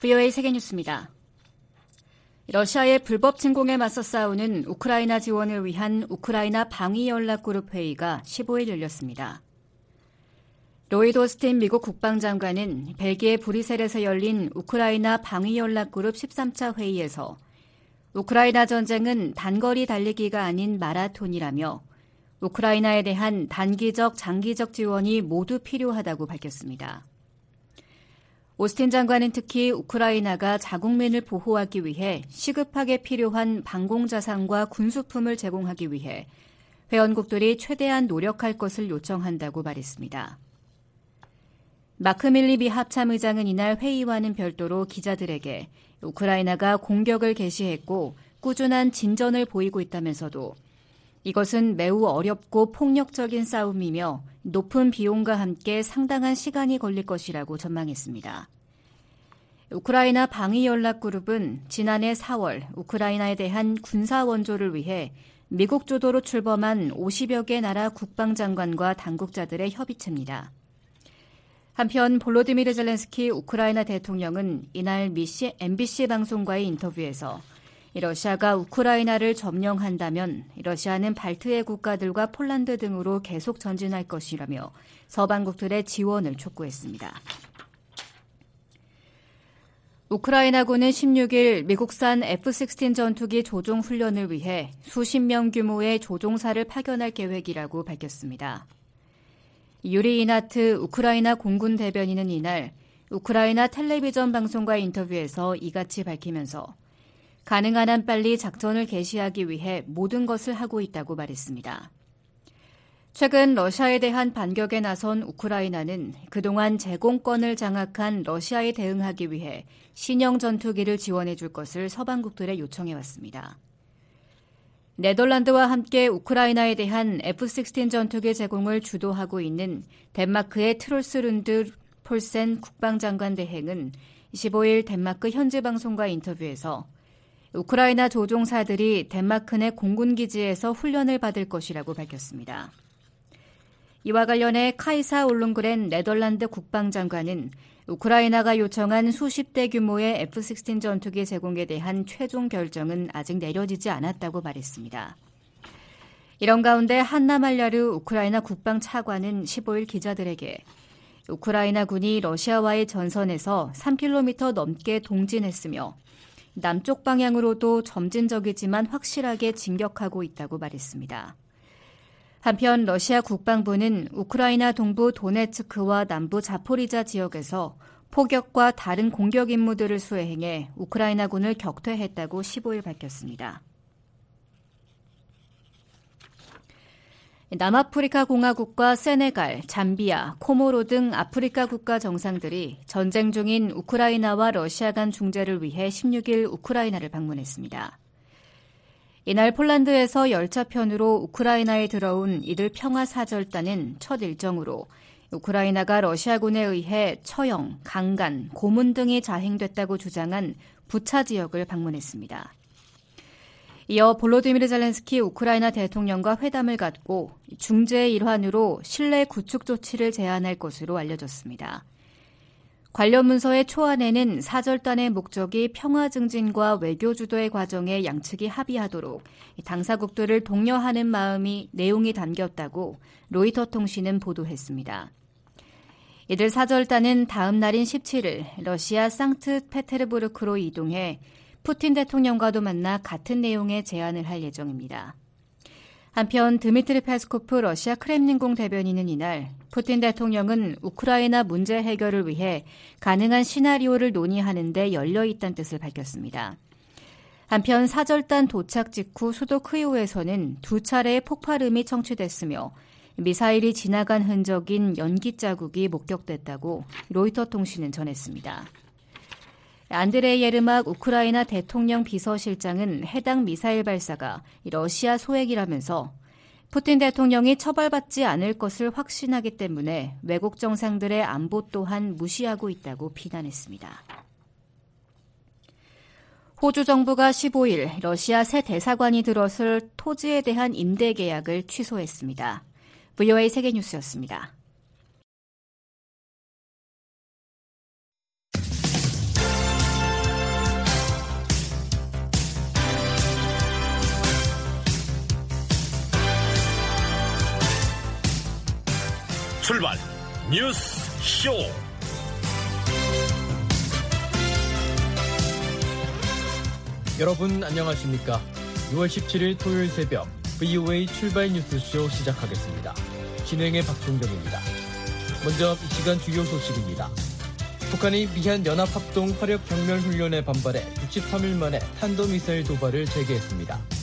VOA 세계뉴스입니다. 러시아의 불법 침공에 맞서 싸우는 우크라이나 지원을 위한 우크라이나 방위연락그룹 회의가 15일 열렸습니다. 로이드 오스틴 미국 국방장관은 벨기에 브리셀에서 열린 우크라이나 방위연락그룹 13차 회의에서 우크라이나 전쟁은 단거리 달리기가 아닌 마라톤이라며 우크라이나에 대한 단기적, 장기적 지원이 모두 필요하다고 밝혔습니다. 오스틴 장관은 특히 우크라이나가 자국민을 보호하기 위해 시급하게 필요한 방공자산과 군수품을 제공하기 위해 회원국들이 최대한 노력할 것을 요청한다고 말했습니다. 마크 밀리비 합참의장은 이날 회의와는 별도로 기자들에게 우크라이나가 공격을 개시했고 꾸준한 진전을 보이고 있다면서도 이것은 매우 어렵고 폭력적인 싸움이며 높은 비용과 함께 상당한 시간이 걸릴 것이라고 전망했습니다. 우크라이나 방위연락그룹은 지난해 4월 우크라이나에 대한 군사 원조를 위해 미국 주도로 출범한 50여 개 나라 국방장관과 당국자들의 협의체입니다. 한편 볼로디미르 젤렌스키 우크라이나 대통령은 이날 MBC 방송과의 인터뷰에서 러시아가 우크라이나를 점령한다면 러시아는 발트해 국가들과 폴란드 등으로 계속 전진할 것이라며 서방국들의 지원을 촉구했습니다. 우크라이나군은 16일 미국산 F-16 전투기 조종 훈련을 위해 수십 명 규모의 조종사를 파견할 계획이라고 밝혔습니다. 유리 이나트 우크라이나 공군 대변인은 이날 우크라이나 텔레비전 방송과 인터뷰에서 이같이 밝히면서 가능한 한 빨리 작전을 개시하기 위해 모든 것을 하고 있다고 말했습니다. 최근 러시아에 대한 반격에 나선 우크라이나는 그동안 제공권을 장악한 러시아에 대응하기 위해 신형 전투기를 지원해 줄 것을 서방국들에 요청해 왔습니다. 네덜란드와 함께 우크라이나에 대한 F-16 전투기 제공을 주도하고 있는 덴마크의 트롤스룬드 폴센 국방장관 대행은 15일 덴마크 현지 방송과 인터뷰에서 우크라이나 조종사들이 덴마크 내 공군기지에서 훈련을 받을 것이라고 밝혔습니다. 이와 관련해 카이사 올룬그렌 네덜란드 국방장관은 우크라이나가 요청한 수십 대 규모의 F-16 전투기 제공에 대한 최종 결정은 아직 내려지지 않았다고 말했습니다. 이런 가운데 한나 말야르 우크라이나 국방 차관은 15일 기자들에게 우크라이나 군이 러시아와의 전선에서 3km 넘게 동진했으며 남쪽 방향으로도 점진적이지만 확실하게 진격하고 있다고 말했습니다. 한편 러시아 국방부는 우크라이나 동부 도네츠크와 남부 자포리자 지역에서 포격과 다른 공격 임무들을 수행해 우크라이나군을 격퇴했다고 15일 밝혔습니다. 남아프리카 공화국과 세네갈, 잠비아, 코모로 등 아프리카 국가 정상들이 전쟁 중인 우크라이나와 러시아 간 중재를 위해 16일 우크라이나를 방문했습니다. 이날 폴란드에서 열차편으로 우크라이나에 들어온 이들 평화사절단은 첫 일정으로 우크라이나가 러시아군에 의해 처형, 강간, 고문 등이 자행됐다고 주장한 부차 지역을 방문했습니다. 이어 볼로디미르 젤렌스키 우크라이나 대통령과 회담을 갖고 중재의 일환으로 신뢰 구축 조치를 제안할 것으로 알려졌습니다. 관련 문서의 초안에는 사절단의 목적이 평화 증진과 외교 주도의 과정에 양측이 합의하도록 당사국들을 독려하는 내용이 담겼다고 로이터 통신은 보도했습니다. 이들 사절단은 다음 날인 17일 러시아 상트 페테르부르크로 이동해 푸틴 대통령과도 만나 같은 내용의 제안을 할 예정입니다. 한편 드미트리 페스코프 러시아 크렘린궁 대변인은 이날 푸틴 대통령은 우크라이나 문제 해결을 위해 가능한 시나리오를 논의하는데 열려 있다는 뜻을 밝혔습니다. 한편 사절단 도착 직후 수도 크이오에서는 두 차례의 폭발음이 청취됐으며 미사일이 지나간 흔적인 연기 자국이 목격됐다고 로이터 통신은 전했습니다. 안드레이 예르막 우크라이나 대통령 비서실장은 해당 미사일 발사가 러시아 소액이라면서 푸틴 대통령이 처벌받지 않을 것을 확신하기 때문에 외국 정상들의 안보 또한 무시하고 있다고 비난했습니다. 호주 정부가 15일 러시아 새 대사관이 들어설 토지에 대한 임대 계약을 취소했습니다. VOA 세계뉴스였습니다. 출발 뉴스 쇼. 여러분 안녕하십니까? 6월 17일 토요일 새벽 VOA 출발 뉴스쇼 시작하겠습니다. 진행의 박종경입니다. 먼저 이 시간 주요 소식입니다. 북한이 미한 연합합동 화력 경멸 훈련에 반발해 63일 만에 탄도미사일 도발을 재개했습니다.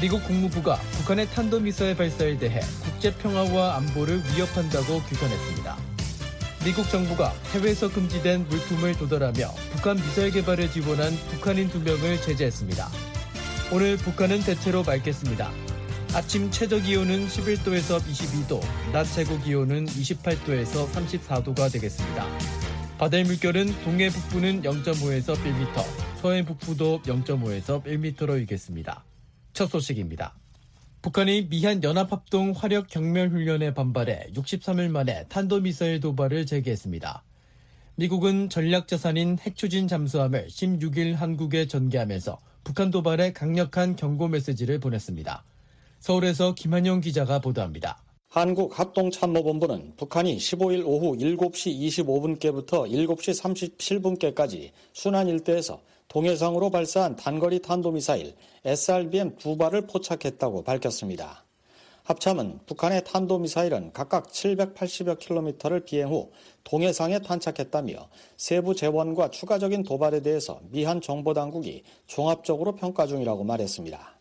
미국 국무부가 북한의 탄도미사일 발사에 대해 국제 평화와 안보를 위협한다고 규탄했습니다. 미국 정부가 해외에서 금지된 물품을 도달하며 북한 미사일 개발을 지원한 북한인 두 명을 제재했습니다. 오늘 북한은 대체로 맑겠습니다. 아침 최저 기온은 11도에서 22도, 낮 최고 기온은 28도에서 34도가 되겠습니다. 바다의 물결은 동해 북부는 0.5에서 1m, 서해 북부도 0.5에서 1m로 일겠습니다. 첫 소식입니다. 북한이 미한 연합합동 화력 경멸 훈련에 반발해 63일 만에 탄도미사일 도발을 재개했습니다. 미국은 전략 자산인 핵추진 잠수함을 16일 한국에 전개하면서 북한 도발에 강력한 경고 메시지를 보냈습니다. 서울에서 김한용 기자가 보도합니다. 한국합동참모본부는 북한이 15일 오후 7시 25분께부터 7시 37분께까지 순안 일대에서 동해상으로 발사한 단거리 탄도미사일 SRBM 두 발을 포착했다고 밝혔습니다. 합참은 북한의 탄도미사일은 각각 780여 킬로미터를 비행 후 동해상에 탄착했다며 세부 재원과 추가적인 도발에 대해서 미한 정보당국이 종합적으로 평가 중이라고 말했습니다.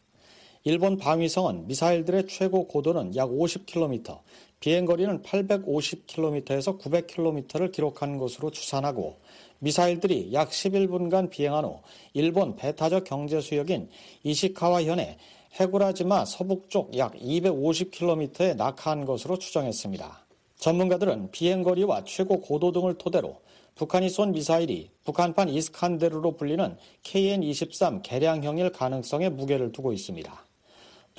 일본 방위성은 미사일들의 최고 고도는 약 50km, 비행거리는 850km에서 900km를 기록한 것으로 추산하고 미사일들이 약 11분간 비행한 후 일본 배타적 경제 수역인 이시카와 현의 해구라지마 서북쪽 약 250km에 낙하한 것으로 추정했습니다. 전문가들은 비행거리와 최고 고도 등을 토대로 북한이 쏜 미사일이 북한판 이스칸데르로 불리는 KN-23 개량형일 가능성에 무게를 두고 있습니다.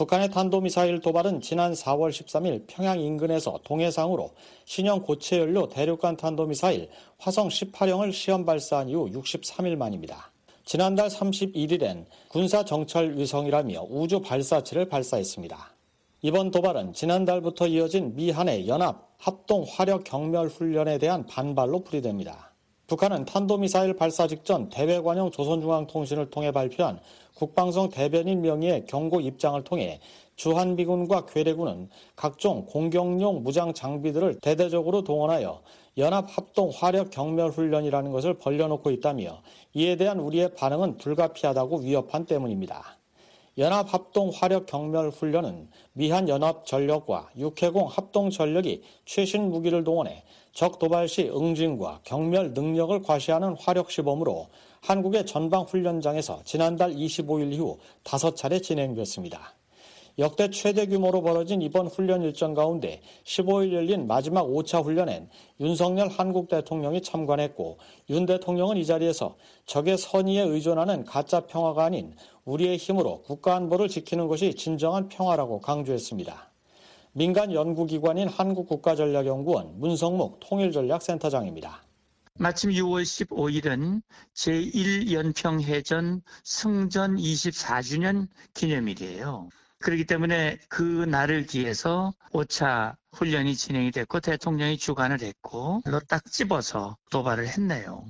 북한의 탄도미사일 도발은 지난 4월 13일 평양 인근에서 동해상으로 신형 고체 연료 대륙간 탄도미사일 화성 18형을 시험 발사한 이후 63일 만입니다. 지난달 31일엔 군사 정찰 위성이라며 우주 발사체를 발사했습니다. 이번 도발은 지난달부터 이어진 미한의 연합 합동 화력 경멸 훈련에 대한 반발로 풀이됩니다. 북한은 탄도미사일 발사 직전 대외관용 조선중앙통신을 통해 발표한 국방성 대변인 명의의 경고 입장을 통해 주한미군과 괴뢰군은 각종 공격용 무장 장비들을 대대적으로 동원하여 연합 합동 화력 경멸 훈련이라는 것을 벌려놓고 있다며 이에 대한 우리의 반응은 불가피하다고 위협한 때문입니다. 연합 합동 화력 경멸 훈련은 미한 연합 전력과 육해공 합동 전력이 최신 무기를 동원해 적 도발 시 응징과 경멸 능력을 과시하는 화력 시범으로 한국의 전방 훈련장에서 지난달 25일 이후 5차례 진행됐습니다. 역대 최대 규모로 벌어진 이번 훈련 일정 가운데 15일 열린 마지막 5차 훈련엔 윤석열 한국 대통령이 참관했고 윤 대통령은 이 자리에서 적의 선의에 의존하는 가짜 평화가 아닌 우리의 힘으로 국가 안보를 지키는 것이 진정한 평화라고 강조했습니다. 민간 연구기관인 한국국가전략연구원 문성묵 통일전략센터장입니다. 마침 6월 15일은 제1연평해전 승전 24주년 기념일이에요. 그렇기 때문에 그 날을 기해서 5차 훈련이 진행이 됐고 대통령이 주관을 했고 딱 집어서 도발을 했네요.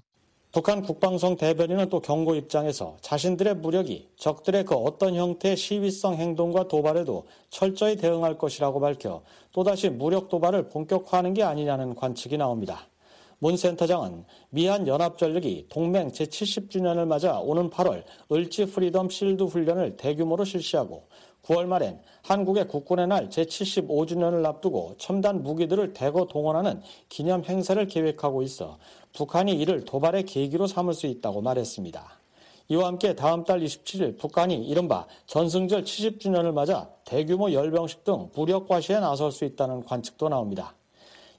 북한 국방성 대변인은 또 경고 입장에서 자신들의 무력이 적들의 그 어떤 형태의 시위성 행동과 도발에도 철저히 대응할 것이라고 밝혀 또다시 무력 도발을 본격화하는 게 아니냐는 관측이 나옵니다. 문 센터장은 미한 연합전력이 동맹 제70주년을 맞아 오는 8월 을지 프리덤 실드 훈련을 대규모로 실시하고 9월 말엔 한국의 국군의 날 제75주년을 앞두고 첨단 무기들을 대거 동원하는 기념 행사를 계획하고 있어 북한이 이를 도발의 계기로 삼을 수 있다고 말했습니다. 이와 함께 다음 달 27일 북한이 이른바 전승절 70주년을 맞아 대규모 열병식 등 무력 과시에 나설 수 있다는 관측도 나옵니다.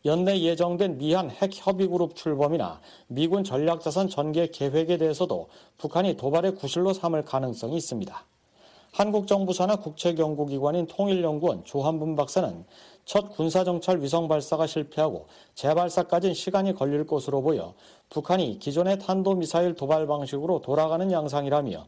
연내 예정된 미한 핵 협의 그룹 출범이나 미군 전략자산 전개 계획에 대해서도 북한이 도발의 구실로 삼을 가능성이 있습니다. 한국 정부 산하 국책연구기관인 통일연구원 조한분 박사는 첫 군사정찰 위성 발사가 실패하고 재발사까지는 시간이 걸릴 것으로 보여 북한이 기존의 탄도미사일 도발 방식으로 돌아가는 양상이라며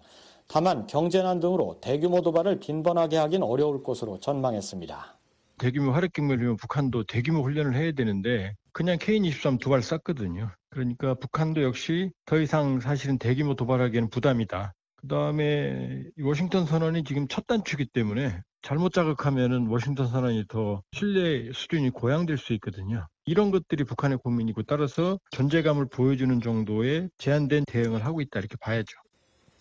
다만 경제난 등으로 대규모 도발을 빈번하게 하긴 어려울 것으로 전망했습니다. 대규모 화력 경멸이면 북한도 대규모 훈련을 해야 되는데 그냥 K-23 두 발 쐈거든요. 그러니까 북한도 역시 더 이상 사실은 대규모 도발하기에는 부담이다. 그 다음에 워싱턴 선언이 지금 첫 단추기 때문에 잘못 자극하면은 워싱턴 선언이 더 신뢰 수준이 고양될 수 있거든요. 이런 것들이 북한의 고민이고 따라서 존재감을 보여주는 정도의 제한된 대응을 하고 있다 이렇게 봐야죠.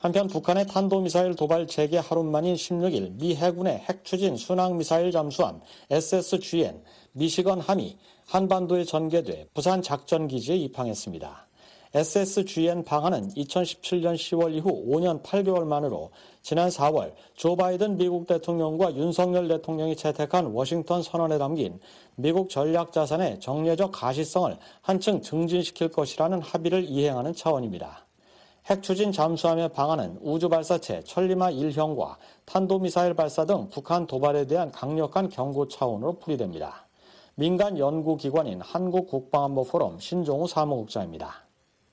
한편 북한의 탄도미사일 도발 재개 하루 만인 16일 미 해군의 핵추진 순항미사일 잠수함 SSGN 미시건 함이 한반도에 전개돼 부산 작전기지에 입항했습니다. SSGN 방한은 2017년 10월 이후 5년 8개월 만으로 지난 4월 조 바이든 미국 대통령과 윤석열 대통령이 채택한 워싱턴 선언에 담긴 미국 전략 자산의 정례적 가시성을 한층 증진시킬 것이라는 합의를 이행하는 차원입니다. 핵추진 잠수함의 방안은 우주발사체 천리마 1형과 탄도미사일 발사 등 북한 도발에 대한 강력한 경고 차원으로 풀이됩니다. 민간 연구기관인 한국국방안보 포럼 신종우 사무국장입니다.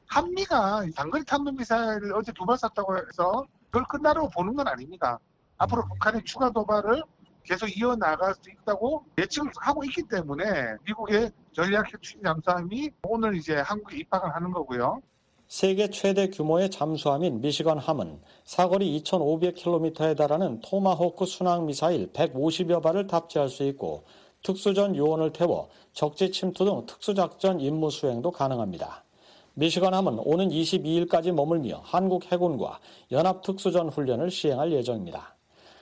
한미가 단거리 탄도미사일을 어제 두발 쐈다고 해서 그걸 끝나라고 보는 건 아닙니다. 앞으로 북한의 추가 도발을 계속 이어나갈 수 있다고 예측을 하고 있기 때문에 미국의 전략 핵추진 잠수함이 오늘 이제 한국에 입항을 하는 거고요. 세계 최대 규모의 잠수함인 미시건 함은 사거리 2,500km에 달하는 토마호크 순항 미사일 150여 발을 탑재할 수 있고 특수전 요원을 태워 적지 침투 등 특수작전 임무 수행도 가능합니다. 미시건 함은 오는 22일까지 머물며 한국 해군과 연합 특수전 훈련을 시행할 예정입니다.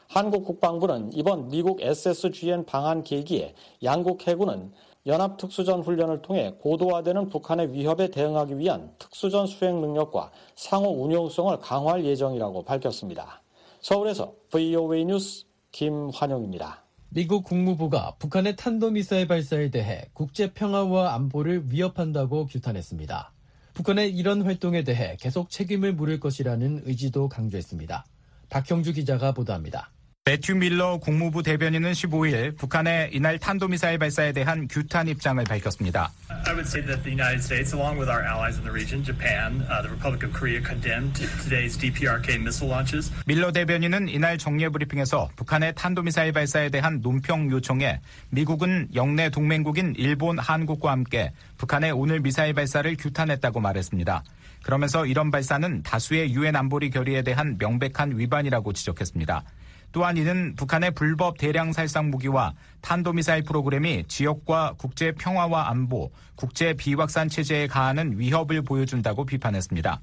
한국 국방부는 이번 미국 SSGN 방한 계기에 양국 해군은 연합 특수전 훈련을 통해 고도화되는 북한의 위협에 대응하기 위한 특수전 수행 능력과 상호 운용성을 강화할 예정이라고 밝혔습니다. 서울에서 VOA 뉴스 김환영입니다. 미국 국무부가 북한의 탄도미사일 발사에 대해 국제 평화와 안보를 위협한다고 규탄했습니다. 북한의 이런 활동에 대해 계속 책임을 물을 것이라는 의지도 강조했습니다. 박형주 기자가 보도합니다. 매튜 밀러 국무부 대변인은 15일 북한의 이날 탄도미사일 발사에 대한 규탄 입장을 밝혔습니다. I would say that the United States, along with our allies in the region, Japan, uh, the Republic of Korea, condemned today's DPRK missile launches. 밀러 대변인은 이날 정례 브리핑에서 북한의 탄도미사일 발사에 대한 논평 요청에 미국은 영내 동맹국인 일본, 한국과 함께 북한의 오늘 미사일 발사를 규탄했다고 말했습니다. 그러면서 이런 발사는 다수의 유엔 안보리 결의에 대한 명백한 위반이라고 지적했습니다. 또한 이는 북한의 불법 대량 살상 무기와 탄도미사일 프로그램이 지역과 국제 평화와 안보, 국제 비확산 체제에 가하는 위협을 보여준다고 비판했습니다.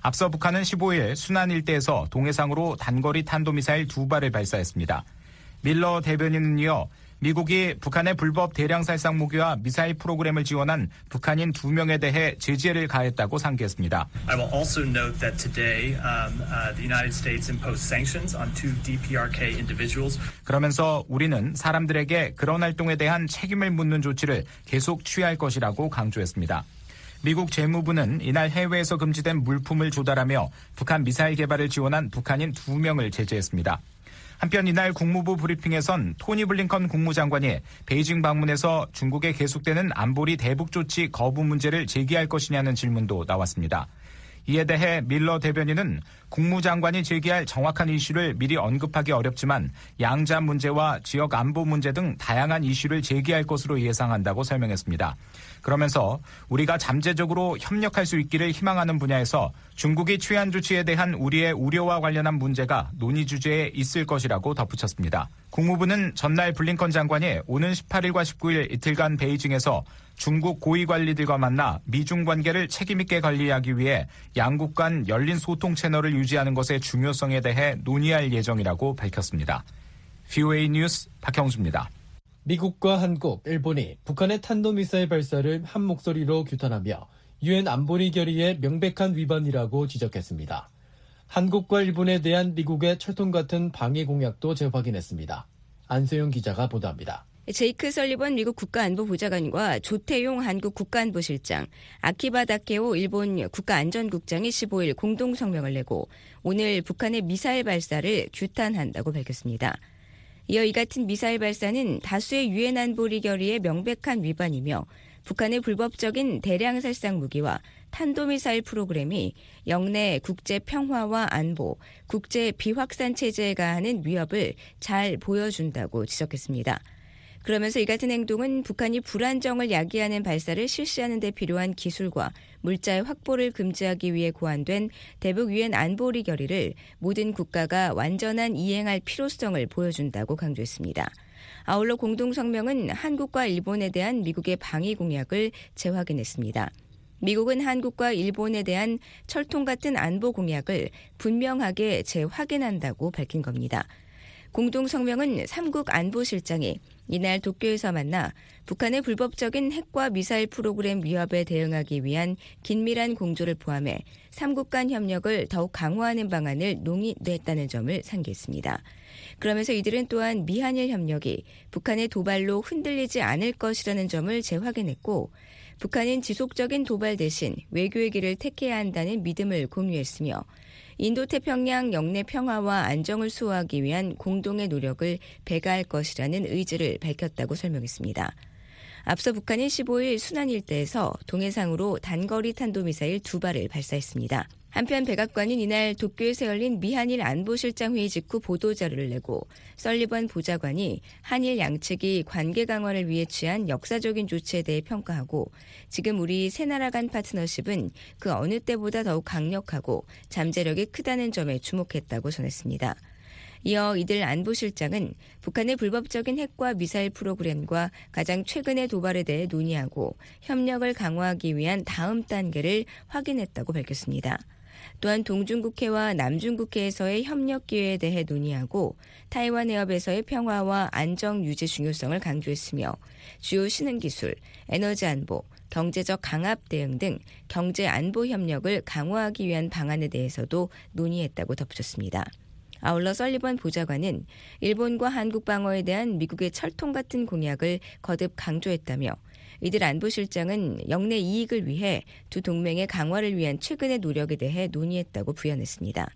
앞서 북한은 15일 순안 일대에서 동해상으로 단거리 탄도미사일 두 발을 발사했습니다. 밀러 대변인은 이어 미국이 북한의 불법 대량 살상 무기와 미사일 프로그램을 지원한 북한인 두 명에 대해 제재를 가했다고 상기했습니다. I will also note that today um, uh, the United States imposed sanctions on two DPRK individuals. 그러면서 우리는 사람들에게 그런 활동에 대한 책임을 묻는 조치를 계속 취할 것이라고 강조했습니다. 미국 재무부는 이날 해외에서 금지된 물품을 조달하며 북한 미사일 개발을 지원한 북한인 두 명을 제재했습니다. 한편 이날 국무부 브리핑에선 토니 블링컨 국무장관이 베이징 방문해서 중국에 계속되는 안보리 대북 조치 거부 문제를 제기할 것이냐는 질문도 나왔습니다. 이에 대해 밀러 대변인은 국무장관이 제기할 정확한 이슈를 미리 언급하기 어렵지만 양자 문제와 지역 안보 문제 등 다양한 이슈를 제기할 것으로 예상한다고 설명했습니다. 그러면서 우리가 잠재적으로 협력할 수 있기를 희망하는 분야에서 중국이 취한 조치에 대한 우리의 우려와 관련한 문제가 논의 주제에 있을 것이라고 덧붙였습니다. 국무부는 전날 블링컨 장관이 오는 18일과 19일 이틀간 베이징에서 중국 고위 관리들과 만나 미중 관계를 책임있게 관리하기 위해 양국 간 열린 소통 채널을 유지하는 것의 중요성에 대해 논의할 예정이라고 밝혔습니다. VOA 뉴스 박형수입니다. 미국과 한국, 일본이 북한의 탄도미사일 발사를 한 목소리로 규탄하며 유엔 안보리 결의의 명백한 위반이라고 지적했습니다. 한국과 일본에 대한 미국의 철통 같은 방위 공약도 재확인했습니다. 안세영 기자가 보도합니다. 제이크 설리번 미국 국가안보보좌관과 조태용 한국 국가안보실장, 아키바 다케오 일본 국가안전국장이 15일 공동 성명을 내고 오늘 북한의 미사일 발사를 규탄한다고 밝혔습니다. 이어 이 같은 미사일 발사는 다수의 유엔 안보리 결의의 명백한 위반이며 북한의 불법적인 대량 살상 무기와 탄도미사일 프로그램이 영내 국제 평화와 안보, 국제 비확산 체제에 가하는 위협을 잘 보여준다고 지적했습니다. 그러면서 이 같은 행동은 북한이 불안정을 야기하는 발사를 실시하는 데 필요한 기술과 물자의 확보를 금지하기 위해 고안된 대북 유엔 안보리 결의를 모든 국가가 완전한 이행할 필요성을 보여준다고 강조했습니다. 아울러 공동성명은 한국과 일본에 대한 미국의 방위 공약을 재확인했습니다. 미국은 한국과 일본에 대한 철통 같은 안보 공약을 분명하게 재확인한다고 밝힌 겁니다. 공동 성명은 삼국 안보실장이 이날 도쿄에서 만나 북한의 불법적인 핵과 미사일 프로그램 위협에 대응하기 위한 긴밀한 공조를 포함해 삼국 간 협력을 더욱 강화하는 방안을 논의됐다는 점을 상기했습니다. 그러면서 이들은 또한 미한일 협력이 북한의 도발로 흔들리지 않을 것이라는 점을 재확인했고 북한은 지속적인 도발 대신 외교의 길을 택해야 한다는 믿음을 공유했으며 인도태평양 영내 평화와 안정을 수호하기 위한 공동의 노력을 배가할 것이라는 의지를 밝혔다고 설명했습니다. 앞서 북한은 15일 순안 일대에서 동해상으로 단거리 탄도미사일 두 발을 발사했습니다. 한편 백악관은 이날 도쿄에서 열린 미한일 안보실장 회의 직후 보도자료를 내고 썰리번 보좌관이 한일 양측이 관계 강화를 위해 취한 역사적인 조치에 대해 평가하고 지금 우리 세 나라 간 파트너십은 그 어느 때보다 더욱 강력하고 잠재력이 크다는 점에 주목했다고 전했습니다. 이어 이들 안보실장은 북한의 불법적인 핵과 미사일 프로그램과 가장 최근의 도발에 대해 논의하고 협력을 강화하기 위한 다음 단계를 확인했다고 밝혔습니다. 또한 동중국해와 남중국해에서의 협력 기회에 대해 논의하고 타이완 해협에서의 평화와 안정 유지 중요성을 강조했으며 주요 신흥 기술, 에너지 안보, 경제적 강압 대응 등 경제 안보 협력을 강화하기 위한 방안에 대해서도 논의했다고 덧붙였습니다. 아울러 썰리번 보좌관은 일본과 한국 방어에 대한 미국의 철통 같은 공약을 거듭 강조했다며 이들 안보실장은 영내 이익을 위해 두 동맹의 강화를 위한 최근의 노력에 대해 논의했다고 부연했습니다.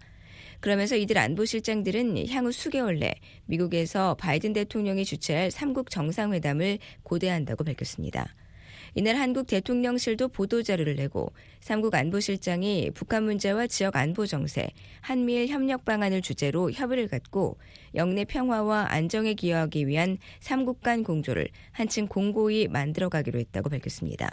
그러면서 이들 안보실장들은 향후 수개월 내 미국에서 바이든 대통령이 주최할 삼국 정상회담을 고대한다고 밝혔습니다. 이날 한국 대통령실도 보도자료를 내고 삼국 안보실장이 북한 문제와 지역 안보 정세, 한미일 협력 방안을 주제로 협의를 갖고 영내 평화와 안정에 기여하기 위한 삼국 간 공조를 한층 공고히 만들어가기로 했다고 밝혔습니다.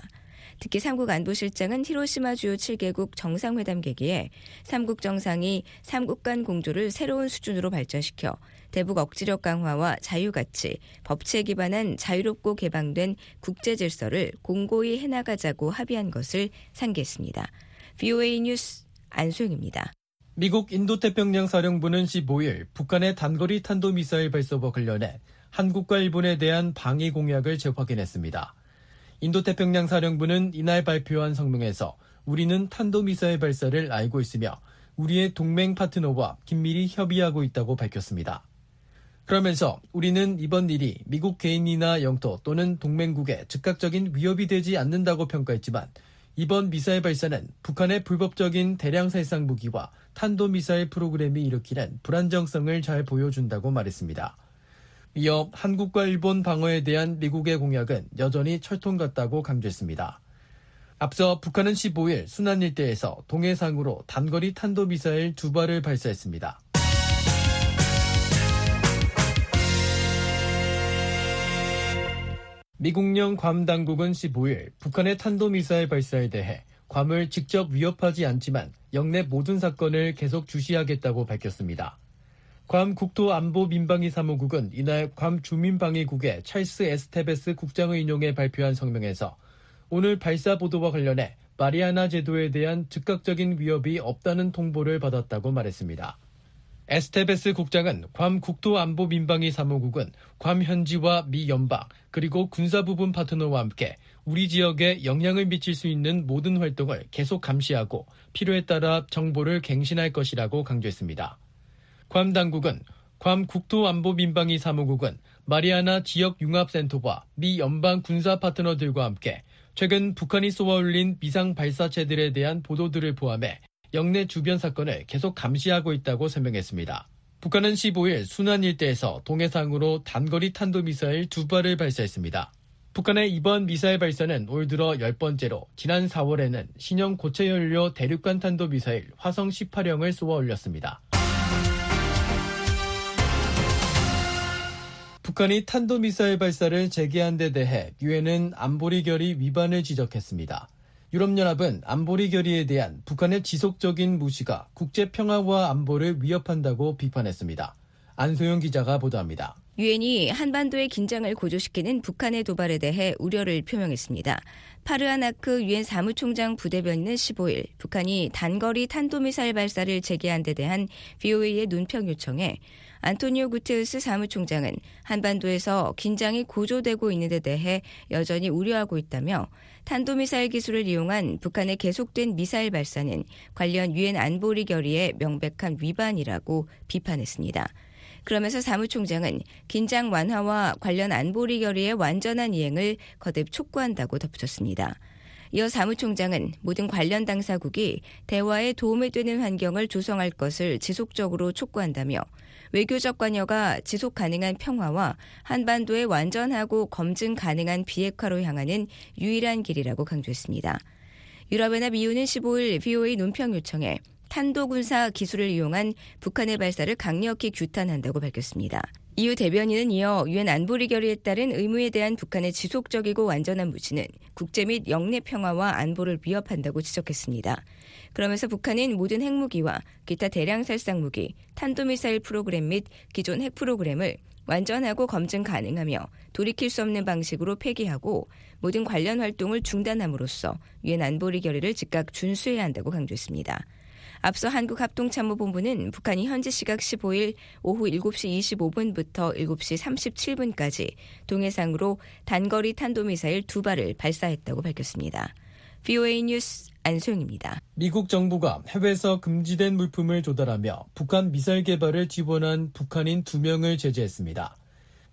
특히 삼국 안보실장은 히로시마 주요 7개국 정상회담 계기에 삼국 정상이 삼국 간 공조를 새로운 수준으로 발전시켜 대북 억지력 강화와 자유가치, 법치에 기반한 자유롭고 개방된 국제 질서를 공고히 해나가자고 합의한 것을 상기했습니다. VOA 뉴스 안소영입니다. 미국 인도태평양 사령부는 15일 북한의 단거리 탄도미사일 발사와 관련해 한국과 일본에 대한 방위 공약을 재확인했습니다. 인도태평양 사령부는 이날 발표한 성명에서 우리는 탄도미사일 발사를 알고 있으며 우리의 동맹 파트너와 긴밀히 협의하고 있다고 밝혔습니다. 그러면서 우리는 이번 일이 미국 개인이나 영토 또는 동맹국에 즉각적인 위협이 되지 않는다고 평가했지만 이번 미사일 발사는 북한의 불법적인 대량 살상 무기와 탄도미사일 프로그램이 일으키는 불안정성을 잘 보여준다고 말했습니다. 이어 한국과 일본 방어에 대한 미국의 공약은 여전히 철통 같다고 강조했습니다. 앞서 북한은 15일 순안 일대에서 동해상으로 단거리 탄도미사일 두 발을 발사했습니다. 미국령 괌 당국은 15일 북한의 탄도미사일 발사에 대해 괌을 직접 위협하지 않지만 영내 모든 사건을 계속 주시하겠다고 밝혔습니다. 괌 국토안보민방위 사무국은 이날 괌 주민방위국의 찰스 에스테베스 국장을 인용해 발표한 성명에서 오늘 발사 보도와 관련해 마리아나 제도에 대한 즉각적인 위협이 없다는 통보를 받았다고 말했습니다. 에스테베스 국장은 괌 국토안보민방위 사무국은 괌 현지와 미 연방 그리고 군사 부분 파트너와 함께 우리 지역에 영향을 미칠 수 있는 모든 활동을 계속 감시하고 필요에 따라 정보를 갱신할 것이라고 강조했습니다. 괌 당국은 괌 국토안보민방위 사무국은 마리아나 지역 융합센터와 미 연방 군사 파트너들과 함께 최근 북한이 쏘아올린 미상 발사체들에 대한 보도들을 포함해 영내 주변 사건을 계속 감시하고 있다고 설명했습니다. 북한은 15일 순안 일대에서 동해상으로 단거리 탄도미사일 두 발을 발사했습니다. 북한의 이번 미사일 발사는 올 들어 10번째로 지난 4월에는 신형 고체연료 대륙간 탄도미사일 화성 18형을 쏘아 올렸습니다. 북한이 탄도미사일 발사를 재개한 데 대해 유엔은 안보리 결의 위반을 지적했습니다. 유럽연합은 안보리 결의에 대한 북한의 지속적인 무시가 국제 평화와 안보를 위협한다고 비판했습니다. 안소영 기자가 보도합니다. 유엔이 한반도의 긴장을 고조시키는 북한의 도발에 대해 우려를 표명했습니다. 파르아나크 유엔 사무총장 부대변인은 15일 북한이 단거리 탄도미사일 발사를 재개한 데 대한 VOA의 논평 요청에 안토니오 구테우스 사무총장은 한반도에서 긴장이 고조되고 있는 데 대해 여전히 우려하고 있다며 탄도미사일 기술을 이용한 북한의 계속된 미사일 발사는 관련 유엔 안보리 결의의 명백한 위반이라고 비판했습니다. 그러면서 사무총장은 긴장 완화와 관련 안보리 결의의 완전한 이행을 거듭 촉구한다고 덧붙였습니다. 이어 사무총장은 모든 관련 당사국이 대화에 도움이 되는 환경을 조성할 것을 지속적으로 촉구한다며 외교적 관여가 지속 가능한 평화와 한반도의 완전하고 검증 가능한 비핵화로 향하는 유일한 길이라고 강조했습니다. 유럽연합 이유는 15일 VOA 논평 요청에 탄도군사 기술을 이용한 북한의 발사를 강력히 규탄한다고 밝혔습니다. 이후 대변인은 이어 유엔 안보리 결의에 따른 의무에 대한 북한의 지속적이고 완전한 무시는 국제 및 영내 평화와 안보를 위협한다고 지적했습니다. 그러면서 북한은 모든 핵무기와 기타 대량 살상 무기, 탄도미사일 프로그램 및 기존 핵 프로그램을 완전하고 검증 가능하며 돌이킬 수 없는 방식으로 폐기하고 모든 관련 활동을 중단함으로써 유엔 안보리 결의를 즉각 준수해야 한다고 강조했습니다. 앞서 한국합동참모본부는 북한이 현지 시각 15일 오후 7시 25분부터 7시 37분까지 동해상으로 단거리 탄도미사일 두 발을 발사했다고 밝혔습니다. VOA 뉴스 안소영입니다. 미국 정부가 해외에서 금지된 물품을 조달하며 북한 미사일 개발을 지원한 북한인 두 명을 제재했습니다.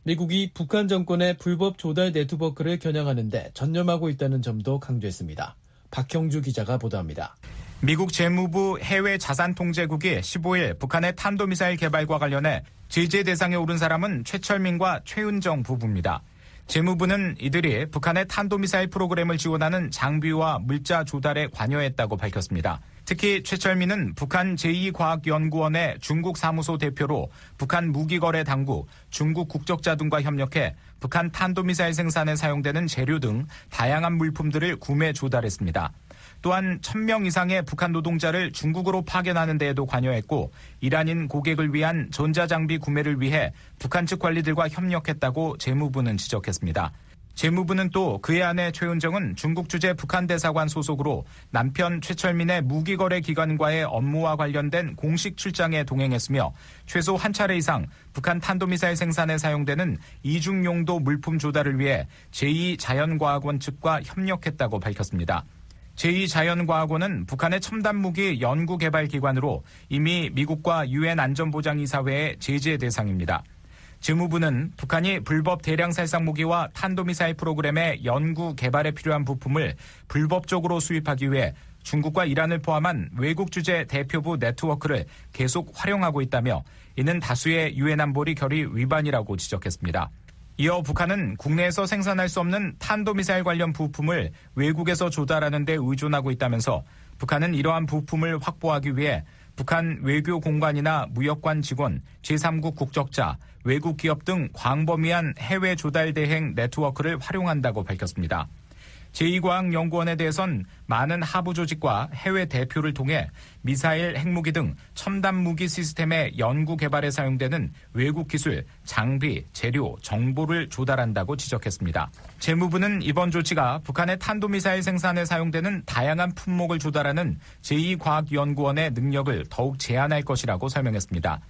미국이 북한 정권의 불법 조달 네트워크를 겨냥하는데 전념하고 있다는 점도 강조했습니다. 박형주 기자가 보도합니다. 미국 재무부 해외 자산 통제국이 15일 북한의 탄도미사일 개발과 관련해 제재 대상에 오른 사람은 최철민과 최은정 부부입니다. 재무부는 이들이 북한의 탄도미사일 프로그램을 지원하는 장비와 물자 조달에 관여했다고 밝혔습니다. 특히 최철민은 북한 제2과학연구원의 중국 사무소 대표로 북한 무기거래 당국, 중국 국적자 등과 협력해 북한 탄도미사일 생산에 사용되는 재료 등 다양한 물품들을 구매 조달했습니다. 또한 1000명 이상의 북한 노동자를 중국으로 파견하는 데에도 관여했고 이란인 고객을 위한 전자장비 구매를 위해 북한 측 관리들과 협력했다고 재무부는 지적했습니다. 재무부는 또 그의 아내 최은정은 중국 주재 북한 대사관 소속으로 남편 최철민의 무기거래 기관과의 업무와 관련된 공식 출장에 동행했으며 최소 한 차례 이상 북한 탄도미사일 생산에 사용되는 이중용도 물품 조달을 위해 제2자연과학원 측과 협력했다고 밝혔습니다. 제2자연과학원은 북한의 첨단 무기 연구개발기관으로 이미 미국과 유엔 안전보장이사회의 제재 대상입니다. 재무부는 북한이 불법 대량 살상 무기와 탄도미사일 프로그램의 연구 개발에 필요한 부품을 불법적으로 수입하기 위해 중국과 이란을 포함한 외국 주재 대표부 네트워크를 계속 활용하고 있다며 이는 다수의 유엔 안보리 결의 위반이라고 지적했습니다. 이어 북한은 국내에서 생산할 수 없는 탄도미사일 관련 부품을 외국에서 조달하는 데 의존하고 있다면서 북한은 이러한 부품을 확보하기 위해 북한 외교 공관이나 무역관 직원, 제3국 국적자, 외국 기업 등 광범위한 해외 조달 대행 네트워크를 활용한다고 밝혔습니다. 제2과학연구원에 대해선 많은 하부 조직과 해외 대표를 통해 미사일, 핵무기 등 첨단 무기 시스템의 연구 개발에 사용되는 외국 기술, 장비, 재료, 정보를 조달한다고 지적했습니다. 재무부는 이번 조치가 북한의 탄도미사일 생산에 사용되는 다양한 품목을 조달하는 제2과학연구원의 능력을 더욱 제한할 것이라고 설명했습니다.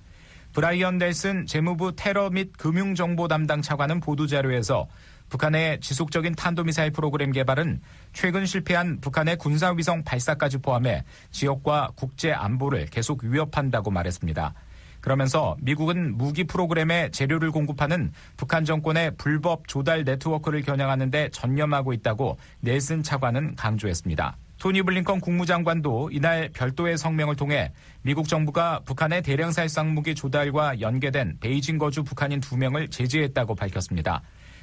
브라이언 넬슨 재무부 테러 및 금융정보 담당 차관은 보도자료에서 북한의 지속적인 탄도미사일 프로그램 개발은 최근 실패한 북한의 군사위성 발사까지 포함해 지역과 국제 안보를 계속 위협한다고 말했습니다. 그러면서 미국은 무기 프로그램에 재료를 공급하는 북한 정권의 불법 조달 네트워크를 겨냥하는 데 전념하고 있다고 넬슨 차관은 강조했습니다. 토니 블링컨 국무장관도 이날 별도의 성명을 통해 미국 정부가 북한의 대량 살상 무기 조달과 연계된 베이징 거주 북한인 두 명을 제재했다고 밝혔습니다.